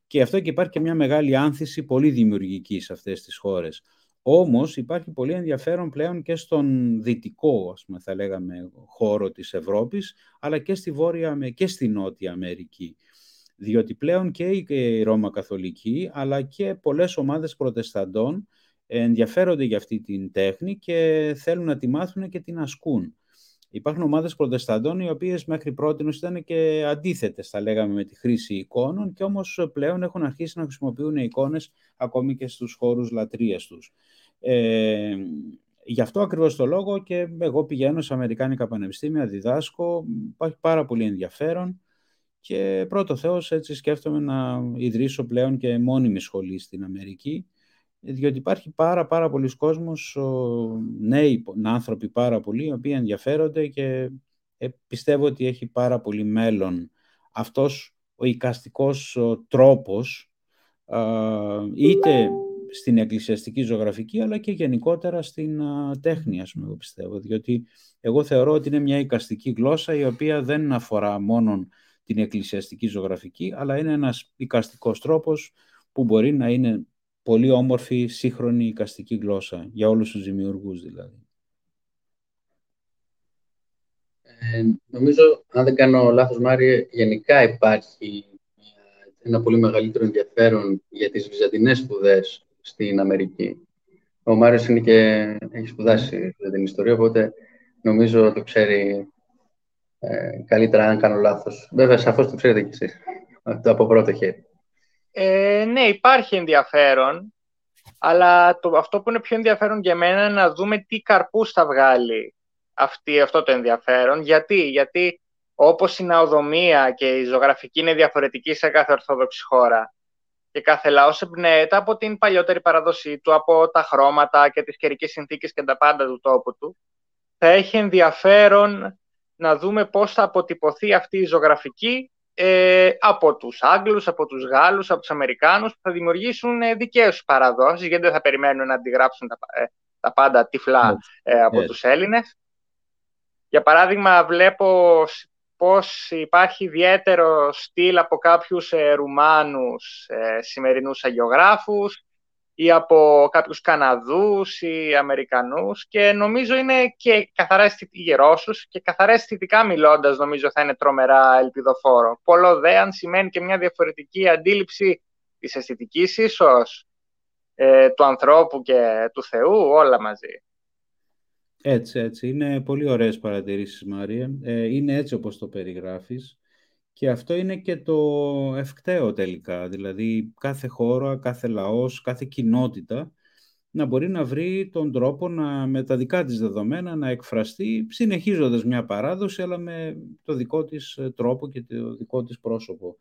Και αυτό και υπάρχει και μια μεγάλη άνθηση πολύ δημιουργική σε αυτές τις χώρες. Όμως υπάρχει πολύ ενδιαφέρον πλέον και στον δυτικό, ας πούμε, θα λέγαμε, χώρο της Ευρώπης, αλλά και στη Βόρεια και στη Νότια Αμερική. Διότι πλέον και η Ρώμα Καθολική, αλλά και πολλές ομάδες προτεσταντών ενδιαφέρονται για αυτή την τέχνη και θέλουν να τη μάθουν και την ασκούν. Υπάρχουν ομάδες προτεσταντών οι οποίες μέχρι πρώτη ήταν και αντίθετες, θα λέγαμε, με τη χρήση εικόνων και όμως πλέον έχουν αρχίσει να χρησιμοποιούν εικόνες ακόμη και στους χώρους λατρείας τους. Ε, γι' αυτό ακριβώς το λόγο και εγώ πηγαίνω σε Αμερικάνικα πανεπιστήμια, διδάσκω, υπάρχει πάρα πολύ ενδιαφέρον και πρώτο Θεός έτσι σκέφτομαι να ιδρύσω πλέον και μόνιμη σχολή στην Αμερική διότι υπάρχει πάρα πάρα πολλοί κόσμος, νέοι άνθρωποι πάρα πολλοί, οι οποίοι ενδιαφέρονται και ε, πιστεύω ότι έχει πάρα πολύ μέλλον αυτός ο οικαστικός τρόπος, είτε στην εκκλησιαστική ζωγραφική, αλλά και γενικότερα στην τέχνη, ας πούμε, πιστεύω. Διότι εγώ θεωρώ ότι είναι μια οικαστική γλώσσα η οποία δεν αφορά μόνο την εκκλησιαστική ζωγραφική, αλλά είναι ένας οικαστικός τρόπος που μπορεί να είναι πολύ όμορφη, σύγχρονη οικαστική γλώσσα, για όλους τους δημιουργούς δηλαδή. Ε, νομίζω, αν δεν κάνω λάθος Μάρια, γενικά υπάρχει ένα πολύ μεγαλύτερο ενδιαφέρον για τις βυζαντινές σπουδές στην Αμερική. Ο Μάριος είναι και έχει σπουδάσει για την ιστορία, οπότε νομίζω το ξέρει ε, καλύτερα αν κάνω λάθος. Βέβαια, σαφώς το ξέρετε κι εσείς, από πρώτο χέρι. Ε, ναι, υπάρχει ενδιαφέρον, αλλά το, αυτό που είναι πιο ενδιαφέρον για μένα είναι να δούμε τι καρπούς θα βγάλει αυτή, αυτό το ενδιαφέρον. Γιατί, Γιατί όπως η ναοδομία και η ζωγραφική είναι διαφορετική σε κάθε ορθόδοξη χώρα και κάθε λαός εμπνέεται από την παλιότερη παραδοσή του, από τα χρώματα και τις καιρικές συνθήκες και τα πάντα του τόπου του, θα έχει ενδιαφέρον να δούμε πώς θα αποτυπωθεί αυτή η ζωγραφική ε, από τους Άγγλους, από τους Γάλλους, από τους Αμερικάνους που θα δημιουργήσουν ε, δικές παραδόσεις γιατί δεν θα περιμένουν να αντιγράψουν τα, ε, τα πάντα τυφλά ε, από τους Έλληνες. Για παράδειγμα βλέπω πώς υπάρχει ιδιαίτερο στυλ από κάποιους ε, Ρουμάνους ε, σημερινούς αγιογράφους ή από κάποιους Καναδούς ή Αμερικανούς και νομίζω είναι και καθαρά αισθητικά Ρώσους και καθαρά αισθητικά μιλώντας νομίζω θα είναι τρομερά ελπιδοφόρο. Πολλό δε αν σημαίνει και μια διαφορετική αντίληψη της αισθητικής ίσως ε, του ανθρώπου και του Θεού όλα μαζί. Έτσι, έτσι. Είναι πολύ ωραίες παρατηρήσεις, Μαρία. Ε, είναι έτσι όπως το περιγράφεις. Και αυτό είναι και το ευκταίο τελικά, δηλαδή κάθε χώρα, κάθε λαός, κάθε κοινότητα να μπορεί να βρει τον τρόπο να, με τα δικά της δεδομένα να εκφραστεί συνεχίζοντας μια παράδοση αλλά με το δικό της ε, τρόπο και το δικό της πρόσωπο.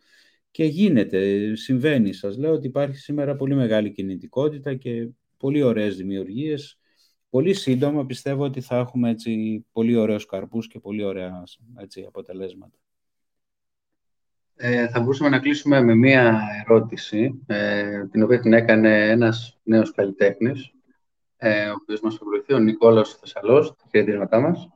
Και γίνεται, συμβαίνει. Σας λέω ότι υπάρχει σήμερα πολύ μεγάλη κινητικότητα και πολύ ωραίες δημιουργίες. Πολύ σύντομα πιστεύω ότι θα έχουμε έτσι πολύ ωραίους καρπούς και πολύ ωραία έτσι, αποτελέσματα. Ε, θα μπορούσαμε να κλείσουμε με μία ερώτηση, ε, την οποία την έκανε ένας νέος καλλιτέχνης, ε, ο οποίος μας ακολουθεί, ο Νικόλαος Θεσσαλός, τα χαιρετίσματά μας.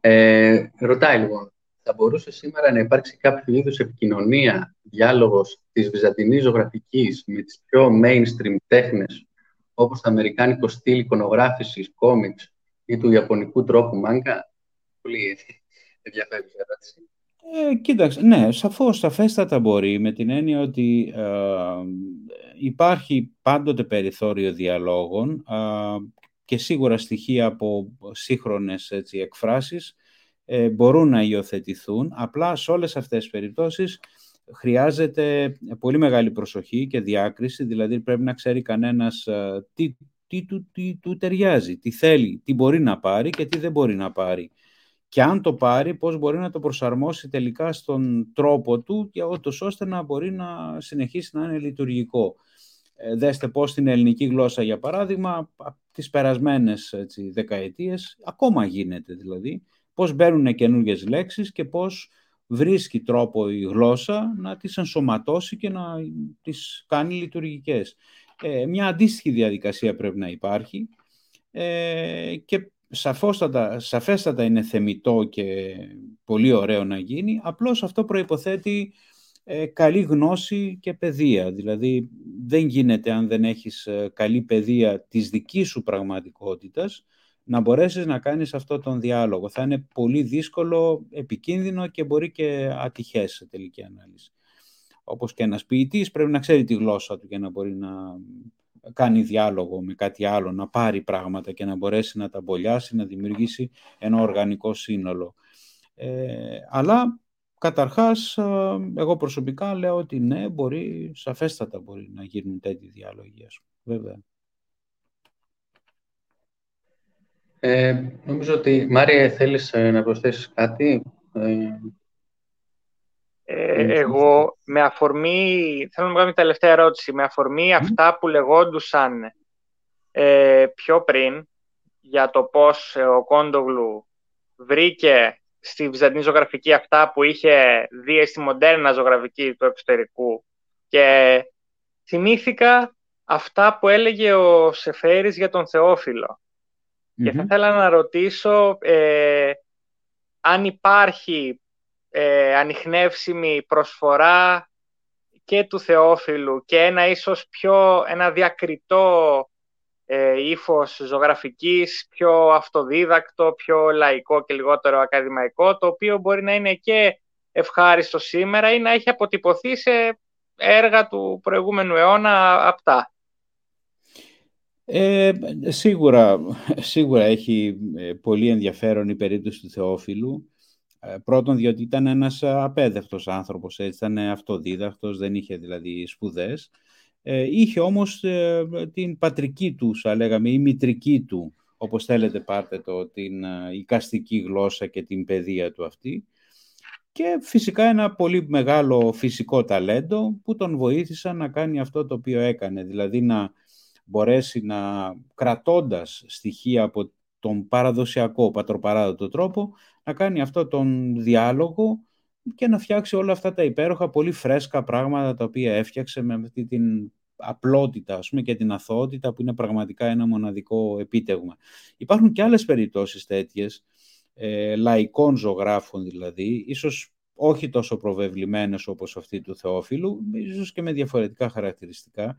Ε, ρωτάει λοιπόν, θα μπορούσε σήμερα να υπάρξει κάποιο είδους επικοινωνία, διάλογος της βυζαντινής ζωγραφικής με τις πιο mainstream τέχνες, όπως το αμερικάνικο στυλ εικονογράφησης, κόμιξ ή του ιαπωνικού τρόπου μάγκα; Πολύ ενδιαφέρουσα ερώτηση. Ε, κοίταξε, ναι, σαφώς, σαφέστατα μπορεί, με την έννοια ότι ε, υπάρχει πάντοτε περιθώριο διαλόγων και σίγουρα στοιχεία από σύγχρονες έτσι, εκφράσεις ε, μπορούν να υιοθετηθούν. Απλά σε όλες αυτές τις περιπτώσεις χρειάζεται πολύ μεγάλη προσοχή και διάκριση, δηλαδή πρέπει να ξέρει κανένας ε, τι, τι, τι, τι του ταιριάζει, τι θέλει, τι μπορεί να πάρει και τι δεν μπορεί να πάρει και αν το πάρει, πώς μπορεί να το προσαρμόσει τελικά στον τρόπο του, και ώστε να μπορεί να συνεχίσει να είναι λειτουργικό. Ε, δέστε πώς στην ελληνική γλώσσα, για παράδειγμα, τις περασμένες έτσι, δεκαετίες, ακόμα γίνεται δηλαδή, πώς μπαίνουν καινούργιες λέξεις και πώς βρίσκει τρόπο η γλώσσα να τις ενσωματώσει και να τις κάνει λειτουργικές. Ε, μια αντίστοιχη διαδικασία πρέπει να υπάρχει ε, και σαφώστατα, σαφέστατα είναι θεμητό και πολύ ωραίο να γίνει, απλώς αυτό προϋποθέτει ε, καλή γνώση και παιδεία. Δηλαδή δεν γίνεται αν δεν έχεις ε, καλή παιδεία της δικής σου πραγματικότητας να μπορέσεις να κάνεις αυτό τον διάλογο. Θα είναι πολύ δύσκολο, επικίνδυνο και μπορεί και ατυχές σε τελική ανάλυση. Όπως και ένας ποιητής πρέπει να ξέρει τη γλώσσα του για να μπορεί να κάνει διάλογο με κάτι άλλο, να πάρει πράγματα και να μπορέσει να τα μπολιάσει, να δημιουργήσει ένα οργανικό σύνολο. Ε, αλλά καταρχάς, εγώ προσωπικά λέω ότι ναι, μπορεί, σαφέστατα μπορεί να γίνουν τέτοιοι διάλογοι, βέβαια. Ε, νομίζω ότι, Μάρια, θέλεις ε, να προσθέσεις κάτι; Ε, ε, εγώ, με αφορμή, θέλω να κάνω μια τελευταία ερώτηση, με αφορμή αυτά που λεγόντουσαν ε, πιο πριν για το πώς ο Κόντογλου βρήκε στη βυζαντινή ζωγραφική αυτά που είχε δει στη μοντέρνα ζωγραφική του εξωτερικού και θυμήθηκα αυτά που έλεγε ο Σεφέρης για τον θεοφιλο Και θα ήθελα να ρωτήσω ε, αν υπάρχει ε, ανοιχνεύσιμη προσφορά και του Θεόφιλου και ένα ίσως πιο ένα διακριτό ε, ύφος ζωγραφικής, πιο αυτοδίδακτο, πιο λαϊκό και λιγότερο ακαδημαϊκό, το οποίο μπορεί να είναι και ευχάριστο σήμερα ή να έχει αποτυπωθεί σε έργα του προηγούμενου αιώνα απτά. Ε, σίγουρα, σίγουρα έχει ε, πολύ ενδιαφέρον η περίπτωση του Θεόφιλου. Ε, πρώτον, διότι ήταν ένας απέδευτος άνθρωπος, έτσι, ήταν αυτοδίδακτος, δεν είχε δηλαδή σπουδές. Ε, είχε όμως ε, την πατρική του, θα λέγαμε, η μητρική του, όπως θέλετε πάρτε το, την οικαστική γλώσσα και την παιδεία του αυτή. Και φυσικά ένα πολύ μεγάλο φυσικό ταλέντο που τον βοήθησαν να κάνει αυτό το οποίο έκανε, δηλαδή να μπορέσει να κρατώντας στοιχεία από τον παραδοσιακό πατροπαράδοτο τρόπο, να κάνει αυτό τον διάλογο και να φτιάξει όλα αυτά τα υπέροχα, πολύ φρέσκα πράγματα τα οποία έφτιαξε με αυτή την απλότητα ας πούμε, και την αθωότητα που είναι πραγματικά ένα μοναδικό επίτευγμα. Υπάρχουν και άλλες περιπτώσεις τέτοιες, ε, λαϊκών ζωγράφων δηλαδή, ίσως όχι τόσο προβεβλημένες όπως αυτή του Θεόφιλου, ίσως και με διαφορετικά χαρακτηριστικά,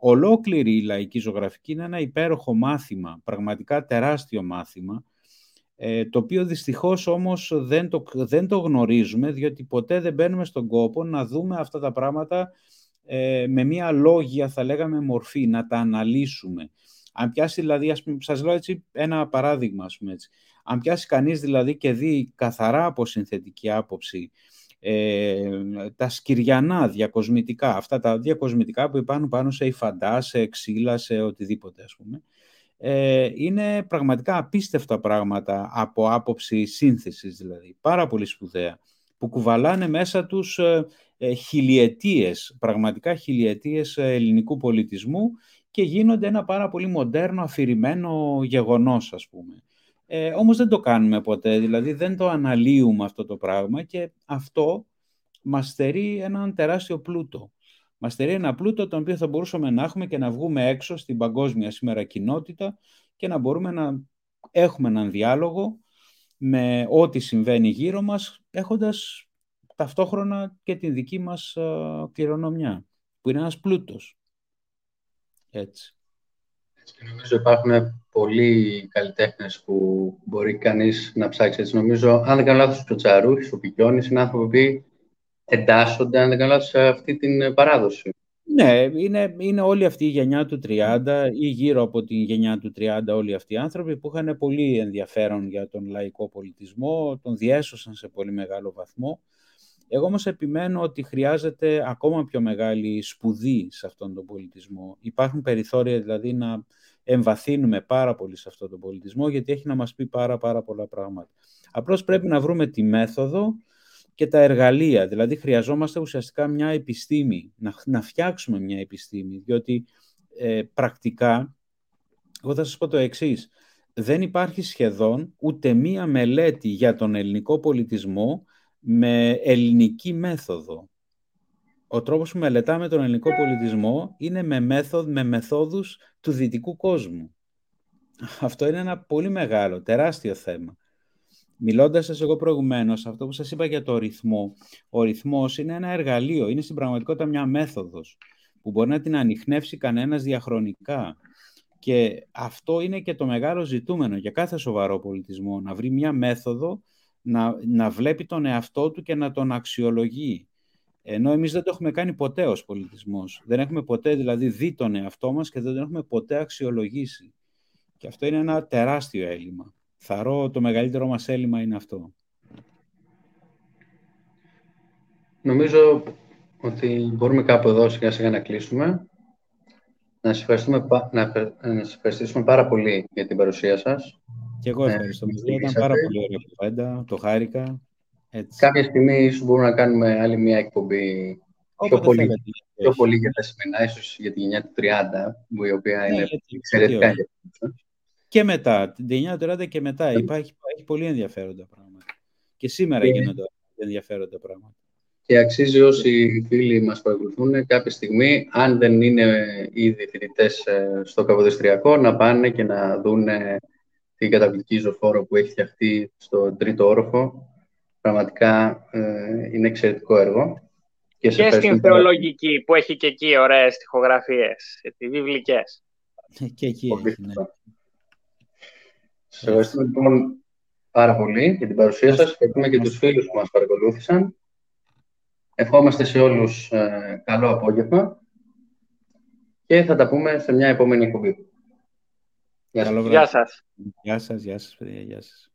Ολόκληρη η λαϊκή ζωγραφική είναι ένα υπέροχο μάθημα, πραγματικά τεράστιο μάθημα, ε, το οποίο δυστυχώς όμως δεν το, δεν το γνωρίζουμε, διότι ποτέ δεν μπαίνουμε στον κόπο να δούμε αυτά τα πράγματα ε, με μία λόγια, θα λέγαμε, μορφή, να τα αναλύσουμε. Αν πιάσει δηλαδή, ας πούμε, σας λέω έτσι ένα παράδειγμα, ας πούμε έτσι. Αν πιάσει κανείς δηλαδή και δει καθαρά από συνθετική άποψη ε, τα σκυριανά διακοσμητικά, αυτά τα διακοσμητικά που υπάρχουν πάνω σε υφαντά, σε ξύλα, σε οτιδήποτε ας πούμε, ε, είναι πραγματικά απίστευτα πράγματα από άποψη σύνθεσης δηλαδή, πάρα πολύ σπουδαία, που κουβαλάνε μέσα τους ε, ε χιλιετίες, πραγματικά χιλιετίες ε, ελληνικού πολιτισμού και γίνονται ένα πάρα πολύ μοντέρνο, αφηρημένο γεγονός ας πούμε. Ε, όμως δεν το κάνουμε ποτέ, δηλαδή δεν το αναλύουμε αυτό το πράγμα και αυτό μας στερεί έναν τεράστιο πλούτο. Μας στερεί ένα πλούτο τον οποίο θα μπορούσαμε να έχουμε και να βγούμε έξω στην παγκόσμια σήμερα κοινότητα και να μπορούμε να έχουμε έναν διάλογο με ό,τι συμβαίνει γύρω μας, έχοντας ταυτόχρονα και την δική μας κληρονομιά, που είναι ένας πλούτος. Έτσι. Έτσι, νομίζω υπάρχουν πολλοί καλλιτέχνες που μπορεί κανείς να ψάξει. Έτσι, νομίζω, αν δεν κάνω λάθος, ο Τσαρούχης, ο Πικιόνη είναι άνθρωποι που εντάσσονται, αν δεν κάνω λάθος, σε αυτή την παράδοση. Ναι, είναι, είναι όλη αυτή η γενιά του 30 ή γύρω από την γενιά του 30 όλοι αυτοί οι άνθρωποι που είχαν πολύ ενδιαφέρον για τον λαϊκό πολιτισμό, τον διέσωσαν σε πολύ μεγάλο βαθμό. Εγώ όμως επιμένω ότι χρειάζεται ακόμα πιο μεγάλη σπουδή σε αυτόν τον πολιτισμό. Υπάρχουν περιθώρια δηλαδή να εμβαθύνουμε πάρα πολύ σε αυτόν τον πολιτισμό γιατί έχει να μας πει πάρα πάρα πολλά πράγματα. Απλώς πρέπει να βρούμε τη μέθοδο και τα εργαλεία. Δηλαδή χρειαζόμαστε ουσιαστικά μια επιστήμη, να, να φτιάξουμε μια επιστήμη, διότι ε, πρακτικά Εγώ θα σας πω το εξής. Δεν υπάρχει σχεδόν ούτε μία μελέτη για τον ελληνικό πολιτισμό με ελληνική μέθοδο. Ο τρόπος που μελετάμε τον ελληνικό πολιτισμό είναι με, μέθοδ, με μεθόδους του δυτικού κόσμου. Αυτό είναι ένα πολύ μεγάλο, τεράστιο θέμα. Μιλώντας σας εγώ προηγουμένως, αυτό που σας είπα για το ρυθμό, ο ρυθμός είναι ένα εργαλείο, είναι στην πραγματικότητα μια μέθοδος που μπορεί να την ανοιχνεύσει κανένας διαχρονικά. Και αυτό είναι και το μεγάλο ζητούμενο για κάθε σοβαρό πολιτισμό, να βρει μια μέθοδο να, να βλέπει τον εαυτό του και να τον αξιολογεί. Ενώ εμείς δεν το έχουμε κάνει ποτέ ως πολιτισμός. Δεν έχουμε ποτέ δηλαδή δει τον εαυτό μας και δεν τον έχουμε ποτέ αξιολογήσει. Και αυτό είναι ένα τεράστιο έλλειμμα. Θαρώ το μεγαλύτερο μας έλλειμμα είναι αυτό. Νομίζω ότι μπορούμε κάπου εδώ σιγά σιγά να κλείσουμε. Να σας, ευχαριστούμε, να, να σας ευχαριστήσουμε πάρα πολύ για την παρουσία σας. Και εγώ ευχαριστώ. Ε, Ήταν πάρα πολύ ωραία κουβέντα. Το χάρηκα. Έτσι. Κάποια στιγμή ίσως μπορούμε να κάνουμε άλλη μια εκπομπή πιο πολύ, πιο πολύ για τα σημερινά, ίσως για τη γενιά του 30, που η οποία ναι, είναι εξαιρετικά Και μετά, την γενιά του 30 και μετά. Υπάρχει, υπάρχει πολύ ενδιαφέροντα πράγματα. Και σήμερα και... γίνονται ενδιαφέροντα πράγματα. Και αξίζει όσοι φίλοι μας παρακολουθούν κάποια στιγμή, αν δεν είναι ήδη φοιτητές ε, στο Καποδιστριακό, να πάνε και να δουν την καταπληκτική ζωφόρο που έχει φτιαχτεί στο τρίτο όροφο. Πραγματικά ε, είναι εξαιρετικό έργο. Και, και στην θεολογική που έχει και εκεί ωραίες στοιχογραφίες, βιβλικές. Ε, και εκεί έχει, ναι. Σας ευχαριστούμε λοιπόν πάρα πολύ για την παρουσία σας. Ευχαριστούμε και τους φίλους που μας παρακολούθησαν. Ευχόμαστε σε όλους ε, καλό απόγευμα και θα τα πούμε σε μια επόμενη εκπομπή. Γεια σας. Γεια σας, γεια σας, παιδιά, γεια σας.